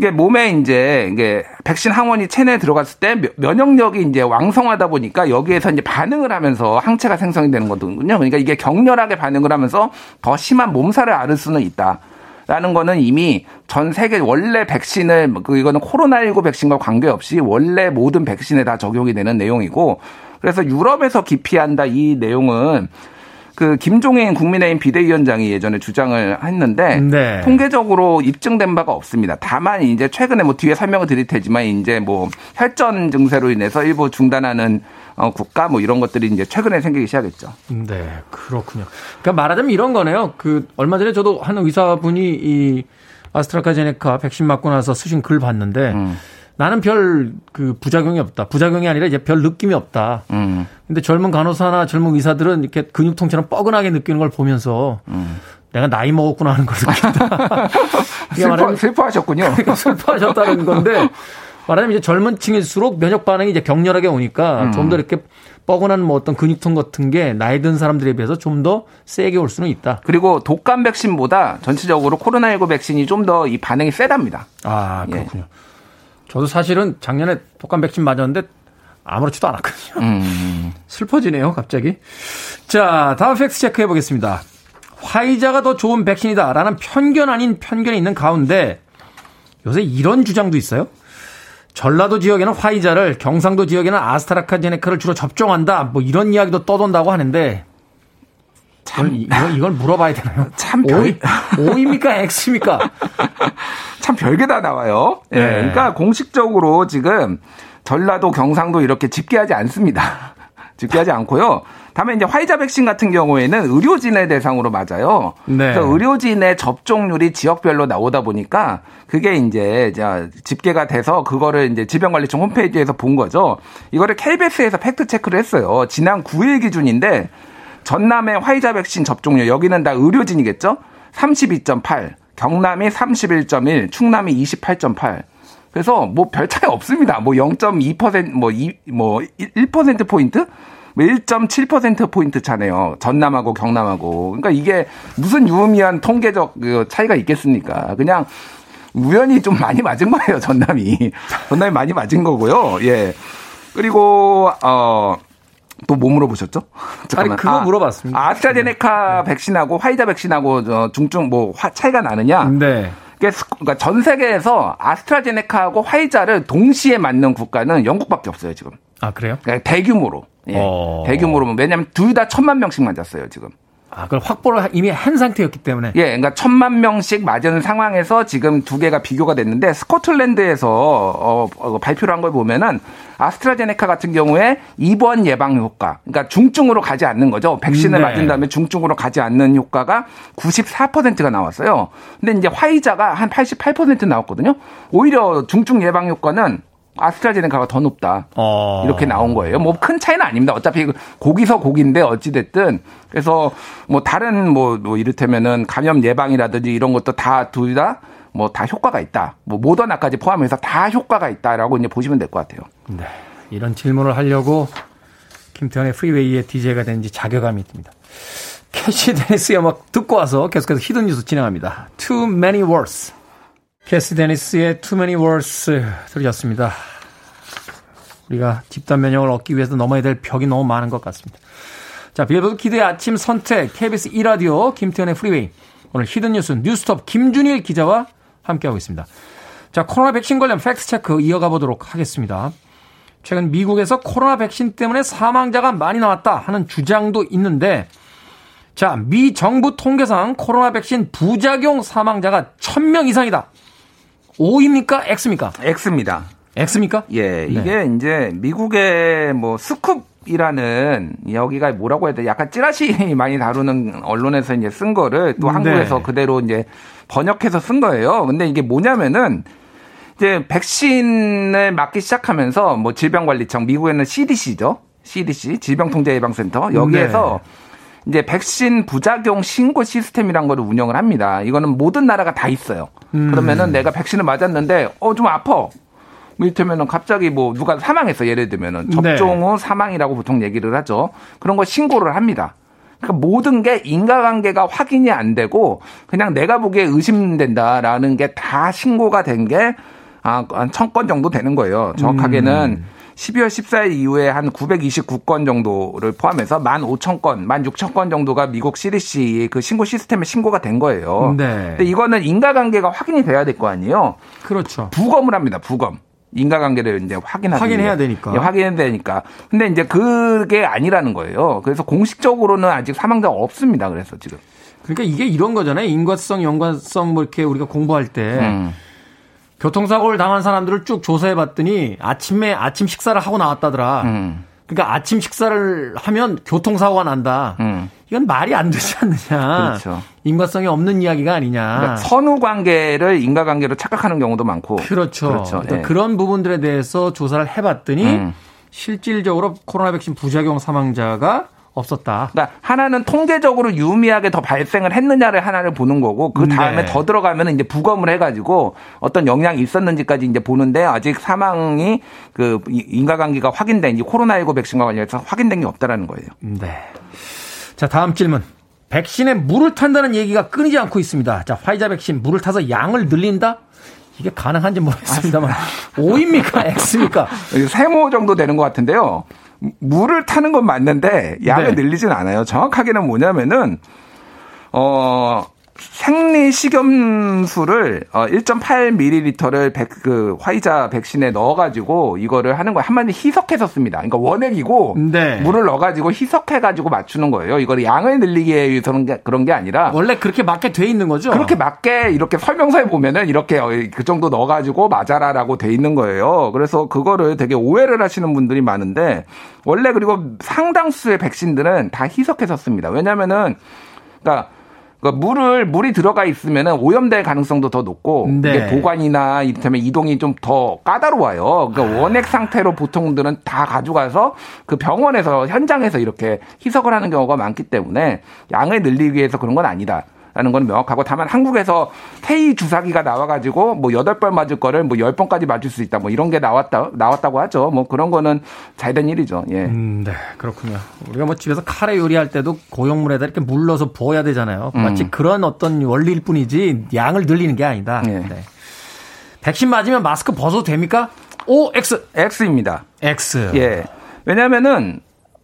이게 몸에 이제 이게 백신 항원이 체내에 들어갔을 때 면역력이 이제 왕성하다 보니까 여기에서 이제 반응을 하면서 항체가 생성이 되는 거거든요. 그러니까 이게 격렬하게 반응을 하면서 더 심한 몸살을 앓을 수는 있다. 라는 거는 이미 전 세계 원래 백신을 그 이거는 코로나19 백신과 관계없이 원래 모든 백신에 다 적용이 되는 내용이고 그래서 유럽에서 기피한다 이 내용은 그 김종인 국민의힘 비대위원장이 예전에 주장을 했는데 네. 통계적으로 입증된 바가 없습니다. 다만 이제 최근에 뭐 뒤에 설명을 드릴 테지만 이제 뭐 혈전 증세로 인해서 일부 중단하는 어, 국가 뭐 이런 것들이 이제 최근에 생기기 시작했죠. 네, 그렇군요. 그러니까 말하자면 이런 거네요. 그 얼마 전에 저도 한 의사분이 이 아스트라카제네카 백신 맞고 나서 쓰신 글 봤는데 음. 나는 별 그 부작용이 없다. 부작용이 아니라 이제 별 느낌이 없다. 음. 근데 젊은 간호사나 젊은 의사들은 이렇게 근육 통처럼 뻐근하게 느끼는 걸 보면서 음. 내가 나이 먹었구나 하는 걸 느낀다. 슬퍼, 슬퍼하셨군요. 그러니까 슬퍼하셨다는 건데 말하자면 이제 젊은 층일수록 면역 반응이 이제 격렬하게 오니까 음. 좀더 이렇게 뻐근한 뭐 어떤 근육통 같은 게 나이 든 사람들에 비해서 좀 더 세게 올 수는 있다. 그리고 독감 백신보다 전체적으로 코로나19 백신이 좀 더 이 반응이 세답니다. 아, 그렇군요. 예. 저도 사실은 작년에 독감 백신 맞았는데 아무렇지도 않았거든요. 음. 슬퍼지네요, 갑자기. 자, 다음 팩트 체크해 보겠습니다. 화이자가 더 좋은 백신이다라는 편견 아닌 편견이 있는 가운데 요새 이런 주장도 있어요. 전라도 지역에는 화이자를, 경상도 지역에는 아스트라카제네카를 주로 접종한다. 뭐 이런 이야기도 떠돈다고 하는데 참 이걸, 이걸 물어봐야 되나요? 참 별... 오, 입니까 X입니까? 참 별게 다 나와요. 예. 네. 그러니까 공식적으로 지금 전라도, 경상도 이렇게 집계하지 않습니다. 집계하지 않고요. 다음에 이제 화이자 백신 같은 경우에는 의료진의 대상으로 맞아요. 네. 그래서 의료진의 접종률이 지역별로 나오다 보니까 그게 이제 집계가 돼서 그거를 이제 질병관리청 홈페이지에서 본 거죠. 이거를 KBS에서 fact check를 했어요. 지난 9일 기준인데 전남의 화이자 백신 접종률 여기는 다 의료진이겠죠? 32.8, 경남이 31.1, 충남이 28.8. 그래서 뭐 별 차이 없습니다. 뭐 0.2%뭐 2, 뭐 1% 포인트? 뭐 1.7% 포인트 차네요. 전남하고 경남하고. 그러니까 이게 무슨 유의미한 통계적 그 차이가 있겠습니까? 그냥 우연히 좀 많이 맞은 거예요, 전남이. 전남이 많이 맞은 거고요. 예. 그리고 어 또 뭐 물어보셨죠? 잠깐만. 아니 그거 아, 물어봤습니다. 아스트라제네카 네. 백신하고 화이자 백신하고 중증 뭐 차이가 나느냐? 네. 그러니까 전 세계에서 아스트라제네카하고 화이자를 동시에 맞는 국가는 영국밖에 없어요 지금. 아 그래요? 그러니까 대규모로. 예. 어. 대규모로 왜냐하면 둘 다 천만 명씩 맞았어요 지금. 아, 그걸 확보를 이미 한 상태였기 때문에. 예, 그러니까 천만 명씩 맞은 상황에서 지금 두 개가 비교가 됐는데 스코틀랜드에서 어, 어 발표를 한 걸 보면은 아스트라제네카 같은 경우에 입원 예방 효과, 그러니까 중증으로 가지 않는 거죠. 백신을 네. 맞은 다음에 중증으로 가지 않는 효과가 94%가 나왔어요. 근데 이제 화이자가 한 88% 나왔거든요. 오히려 중증 예방 효과는 아스트라제네카가 더 높다. 어. 이렇게 나온 거예요. 뭐 큰 차이는 아닙니다. 어차피 고기서 고기인데 어찌됐든 그래서 뭐 다른 뭐, 뭐 이를테면은 감염 예방이라든지 이런 것도 다 둘 다 뭐다 효과가 있다. 뭐 모더나까지 포함해서 다 효과가 있다라고 이제 보시면 될 것 같아요. 네. 이런 질문을 하려고 김태훈의 프리웨이의 DJ가 된지 자괴감이 듭니다. 캐시 데니스의 음악 듣고 와서 계속해서 hidden 뉴스 진행합니다. Too Many Walls. 캐시 데니스의 Too Many Walls 들으셨습니다. 우리가 집단 면역을 얻기 위해서 넘어야 될 벽이 너무 많은 것 같습니다. 자, 빌보드 kid의 아침 선택, KBS 2라디오, 김태훈의 프리웨이. 오늘 hidden 뉴스 뉴스톱 김준일 기자와 함께하고 있습니다. 자, 코로나 백신 관련 fact check 이어가 보도록 하겠습니다. 최근 미국에서 코로나 백신 때문에 사망자가 많이 나왔다 하는 주장도 있는데, 자, 미 정부 통계상 코로나 백신 부작용 사망자가 1000명 이상이다. O입니까? X입니까? X입니다. X입니까? 예, 이게 네. 이제 미국의 뭐 스쿱 이라는 여기가 뭐라고 해야 돼? 약간 찌라시 많이 다루는 언론에서 이제 쓴 거를 또 네. 한국에서 그대로 이제 번역해서 쓴 거예요. 근데 이게 뭐냐면은 이제 백신을 맞기 시작하면서 뭐 질병관리청 미국에는 CDC죠. CDC 질병통제예방센터 여기에서 네. 이제 백신 부작용 신고 시스템이란 거를 운영을 합니다. 이거는 모든 나라가 다 있어요. 음. 그러면은 내가 백신을 맞았는데 어 좀 아파. 뭐 이를테면은 갑자기 뭐 누가 사망했어 예를 들면은 네. 접종 후 사망이라고 보통 얘기를 하죠. 그런 거 신고를 합니다. 그러니까 모든 게 인과관계가 확인이 안 되고 그냥 내가 보기에 의심된다라는 게 다 신고가 된 게 아, 한1 0 0 0건 정도 되는 거예요. 정확하게는 음. 12월 14일 이후에 한 929건 정도를 포함해서 15,000건, 16,000건 정도가 미국 CDC 그 신고 시스템에 신고가 된 거예요. 네. 근데 이거는 인과관계가 확인이 돼야 될 거 아니에요? 그렇죠. 부검을 합니다. 부검. 인과관계를 이제 확인하기 확인해야 되니까. 예, 확인해야 되니까. 근데 이제 그게 아니라는 거예요. 그래서 공식적으로는 아직 사망자가 없습니다. 그래서 지금. 그러니까 이게 이런 거잖아요. 인과성, 연관성 뭐 이렇게 우리가 공부할 때 음. 교통사고를 당한 사람들을 쭉 조사해 봤더니 아침에 아침 식사를 하고 나왔다더라. 음. 그러니까 아침 식사를 하면 교통사고가 난다. 음. 이건 말이 안 되지 않느냐. 그렇죠. 인과성이 없는 이야기가 아니냐. 그러니까 선후 관계를 인과 관계로 착각하는 경우도 많고. 그렇죠. 그렇죠. 네. 그런 부분들에 대해서 조사를 해봤더니 음. 실질적으로 코로나 백신 부작용 사망자가 없었다. 그러니까 하나는 통계적으로 유의미하게 더 발생을 했느냐를 하나를 보는 거고 그 다음에 네. 더 들어가면 이제 부검을 해가지고 어떤 영향이 있었는지까지 이제 보는데 아직 사망이 그 인과관계가 확인된 이 코로나19 백신과 관련해서 확인된 게 없다라는 거예요. 네. 자 다음 질문. 백신에 물을 탄다는 얘기가 끊이지 않고 있습니다. 자 화이자 백신 물을 타서 양을 늘린다? 이게 가능한지 모르겠습니다만 O입니까 X입니까? 세모 정도 되는 것 같은데요. 물을 타는 건 맞는데 양을 네. 늘리진 않아요. 정확하게는 뭐냐면은 어 생리 식염수를 어 1.8ml를 백, 그 화이자 백신에 넣어가지고 이거를 하는 거예요. 한마디 희석해서 씁니다. 그러니까 원액이고 네. 물을 넣어가지고 희석해가지고 맞추는 거예요. 이거를 양을 늘리기 위해서는 게, 그런 게 아니라 원래 그렇게 맞게 돼 있는 거죠. 그렇게 맞게 이렇게 설명서에 보면은 이렇게 어, 그 정도 넣어가지고 맞아라라고 돼 있는 거예요. 그래서 그거를 되게 오해를 하시는 분들이 많은데 원래 그리고 상당수의 백신들은 다 희석해서 씁니다. 왜냐면은 그러니까 그러니까 물을 물이 들어가 있으면은 오염될 가능성도 더 높고 네. 이게 보관이나 이를테면 이동이 좀 더 까다로워요. 그러니까 아. 원액 상태로 보통들은 다 가져가서 그 병원에서 현장에서 이렇게 희석을 하는 경우가 많기 때문에 양을 늘리기 위해서 그런 건 아니다. 라는 건 명확하고 다만 한국에서 태희 주사기가 나와가지고 뭐 여덟 번 맞을 거를 뭐 열 번까지 맞을 수 있다 뭐 이런 게 나왔다 나왔다고 하죠. 뭐 그런 거는 잘된 일이죠. 예. 음, 네 그렇군요. 우리가 뭐 집에서 카레 요리할 때도 고용물에다 이렇게 물 넣어서 부어야 되잖아요. 마치 음. 그런 어떤 원리일 뿐이지 양을 늘리는 게 아니다. 예. 네. 백신 맞으면 마스크 벗어도 됩니까? O X X입니다. X. 예. 왜냐면은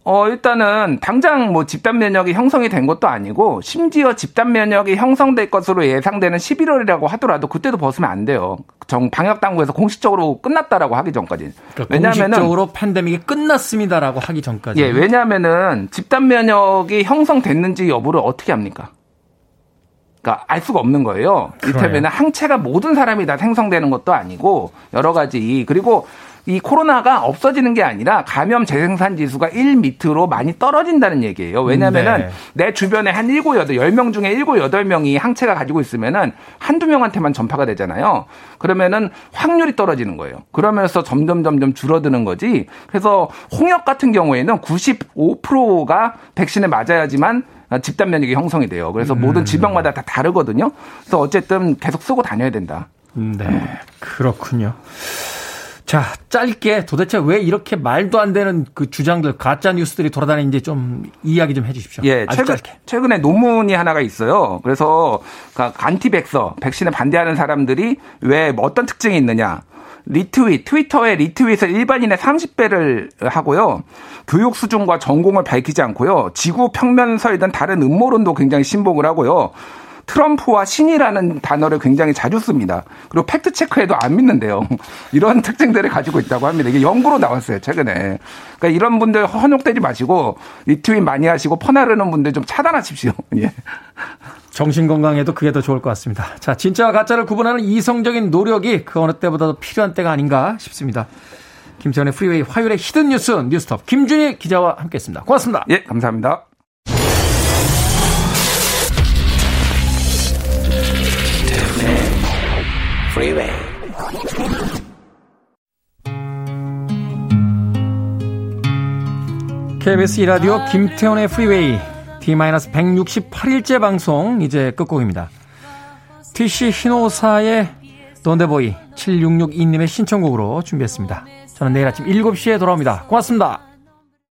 어, 일단은 당장 뭐 집단 면역이 형성이 된 것도 아니고 심지어 집단 면역이 형성될 것으로 예상되는 11월이라고 하더라도 그때도 벗으면 안 돼요. 정 방역 당국에서 공식적으로 끝났다라고 하기 전까지. 그러니까 왜냐하면 공식적으로 팬데믹이 끝났습니다라고 하기 전까지. 예, 왜냐하면은 집단 면역이 형성됐는지 여부를 어떻게 합니까? 그러니까 알 수가 없는 거예요. 이를테면 항체가 모든 사람이 다 생성되는 것도 아니고 여러 가지 그리고 이 코로나가 없어지는 게 아니라 감염 재생산 지수가 1 밑으로 많이 떨어진다는 얘기예요. 왜냐면은 네. 내 주변에 한 7, 8, 10명 중에 7, 8명이 항체가 가지고 있으면은 한두 명한테만 전파가 되잖아요. 그러면은 확률이 떨어지는 거예요. 그러면서 점점 점점 줄어드는 거지. 그래서 홍역 같은 경우에는 95%가 백신에 맞아야지만 집단 면역이 형성이 돼요. 그래서 음. 모든 질병마다 다 다르거든요. 그래서 어쨌든 계속 쓰고 다녀야 된다. 네, 그렇군요. 자, 짧게 도대체 왜 이렇게 말도 안 되는 그 주장들, 가짜 뉴스들이 돌아다니는지 좀 이야기 좀 해 주십시오. 예, 최근, 최근에 논문이 하나가 있어요. 그래서 anti-vaxxer, 백신에 반대하는 사람들이 왜 어떤 특징이 있느냐. 리트윗, 트위터에 retweet을 일반인의 30배를 하고요. 교육 수준과 전공을 밝히지 않고요. 지구 평면설 등 다른 음모론도 굉장히 신봉을 하고요. 트럼프와 신이라는 단어를 굉장히 자주 씁니다. 그리고 fact check해도 안 믿는데요. 이런 특징들을 가지고 있다고 합니다. 이게 연구로 나왔어요, 최근에. 그러니까 이런 분들 현혹되지 마시고 리트윗 많이 하시고 퍼나르는 분들 좀 차단하십시오. 예. 정신 건강에도 그게 더 좋을 것 같습니다. 자, 진짜와 가짜를 구분하는 이성적인 노력이 그 어느 때보다도 필요한 때가 아닌가 싶습니다. 김태훈의 프리웨이 화요일의 hidden 뉴스 뉴스톱 김준일 기자와 함께했습니다. 고맙습니다. 예, 감사합니다. Freeway. KBS 2라디오 김태훈의 프리웨이 D-168일째 방송 이제 끝곡입니다. 티시 히노호사의 Donde Voy 7662님의 신청곡으로 준비했습니다. 저는 내일 아침 7시에 돌아옵니다. 고맙습니다.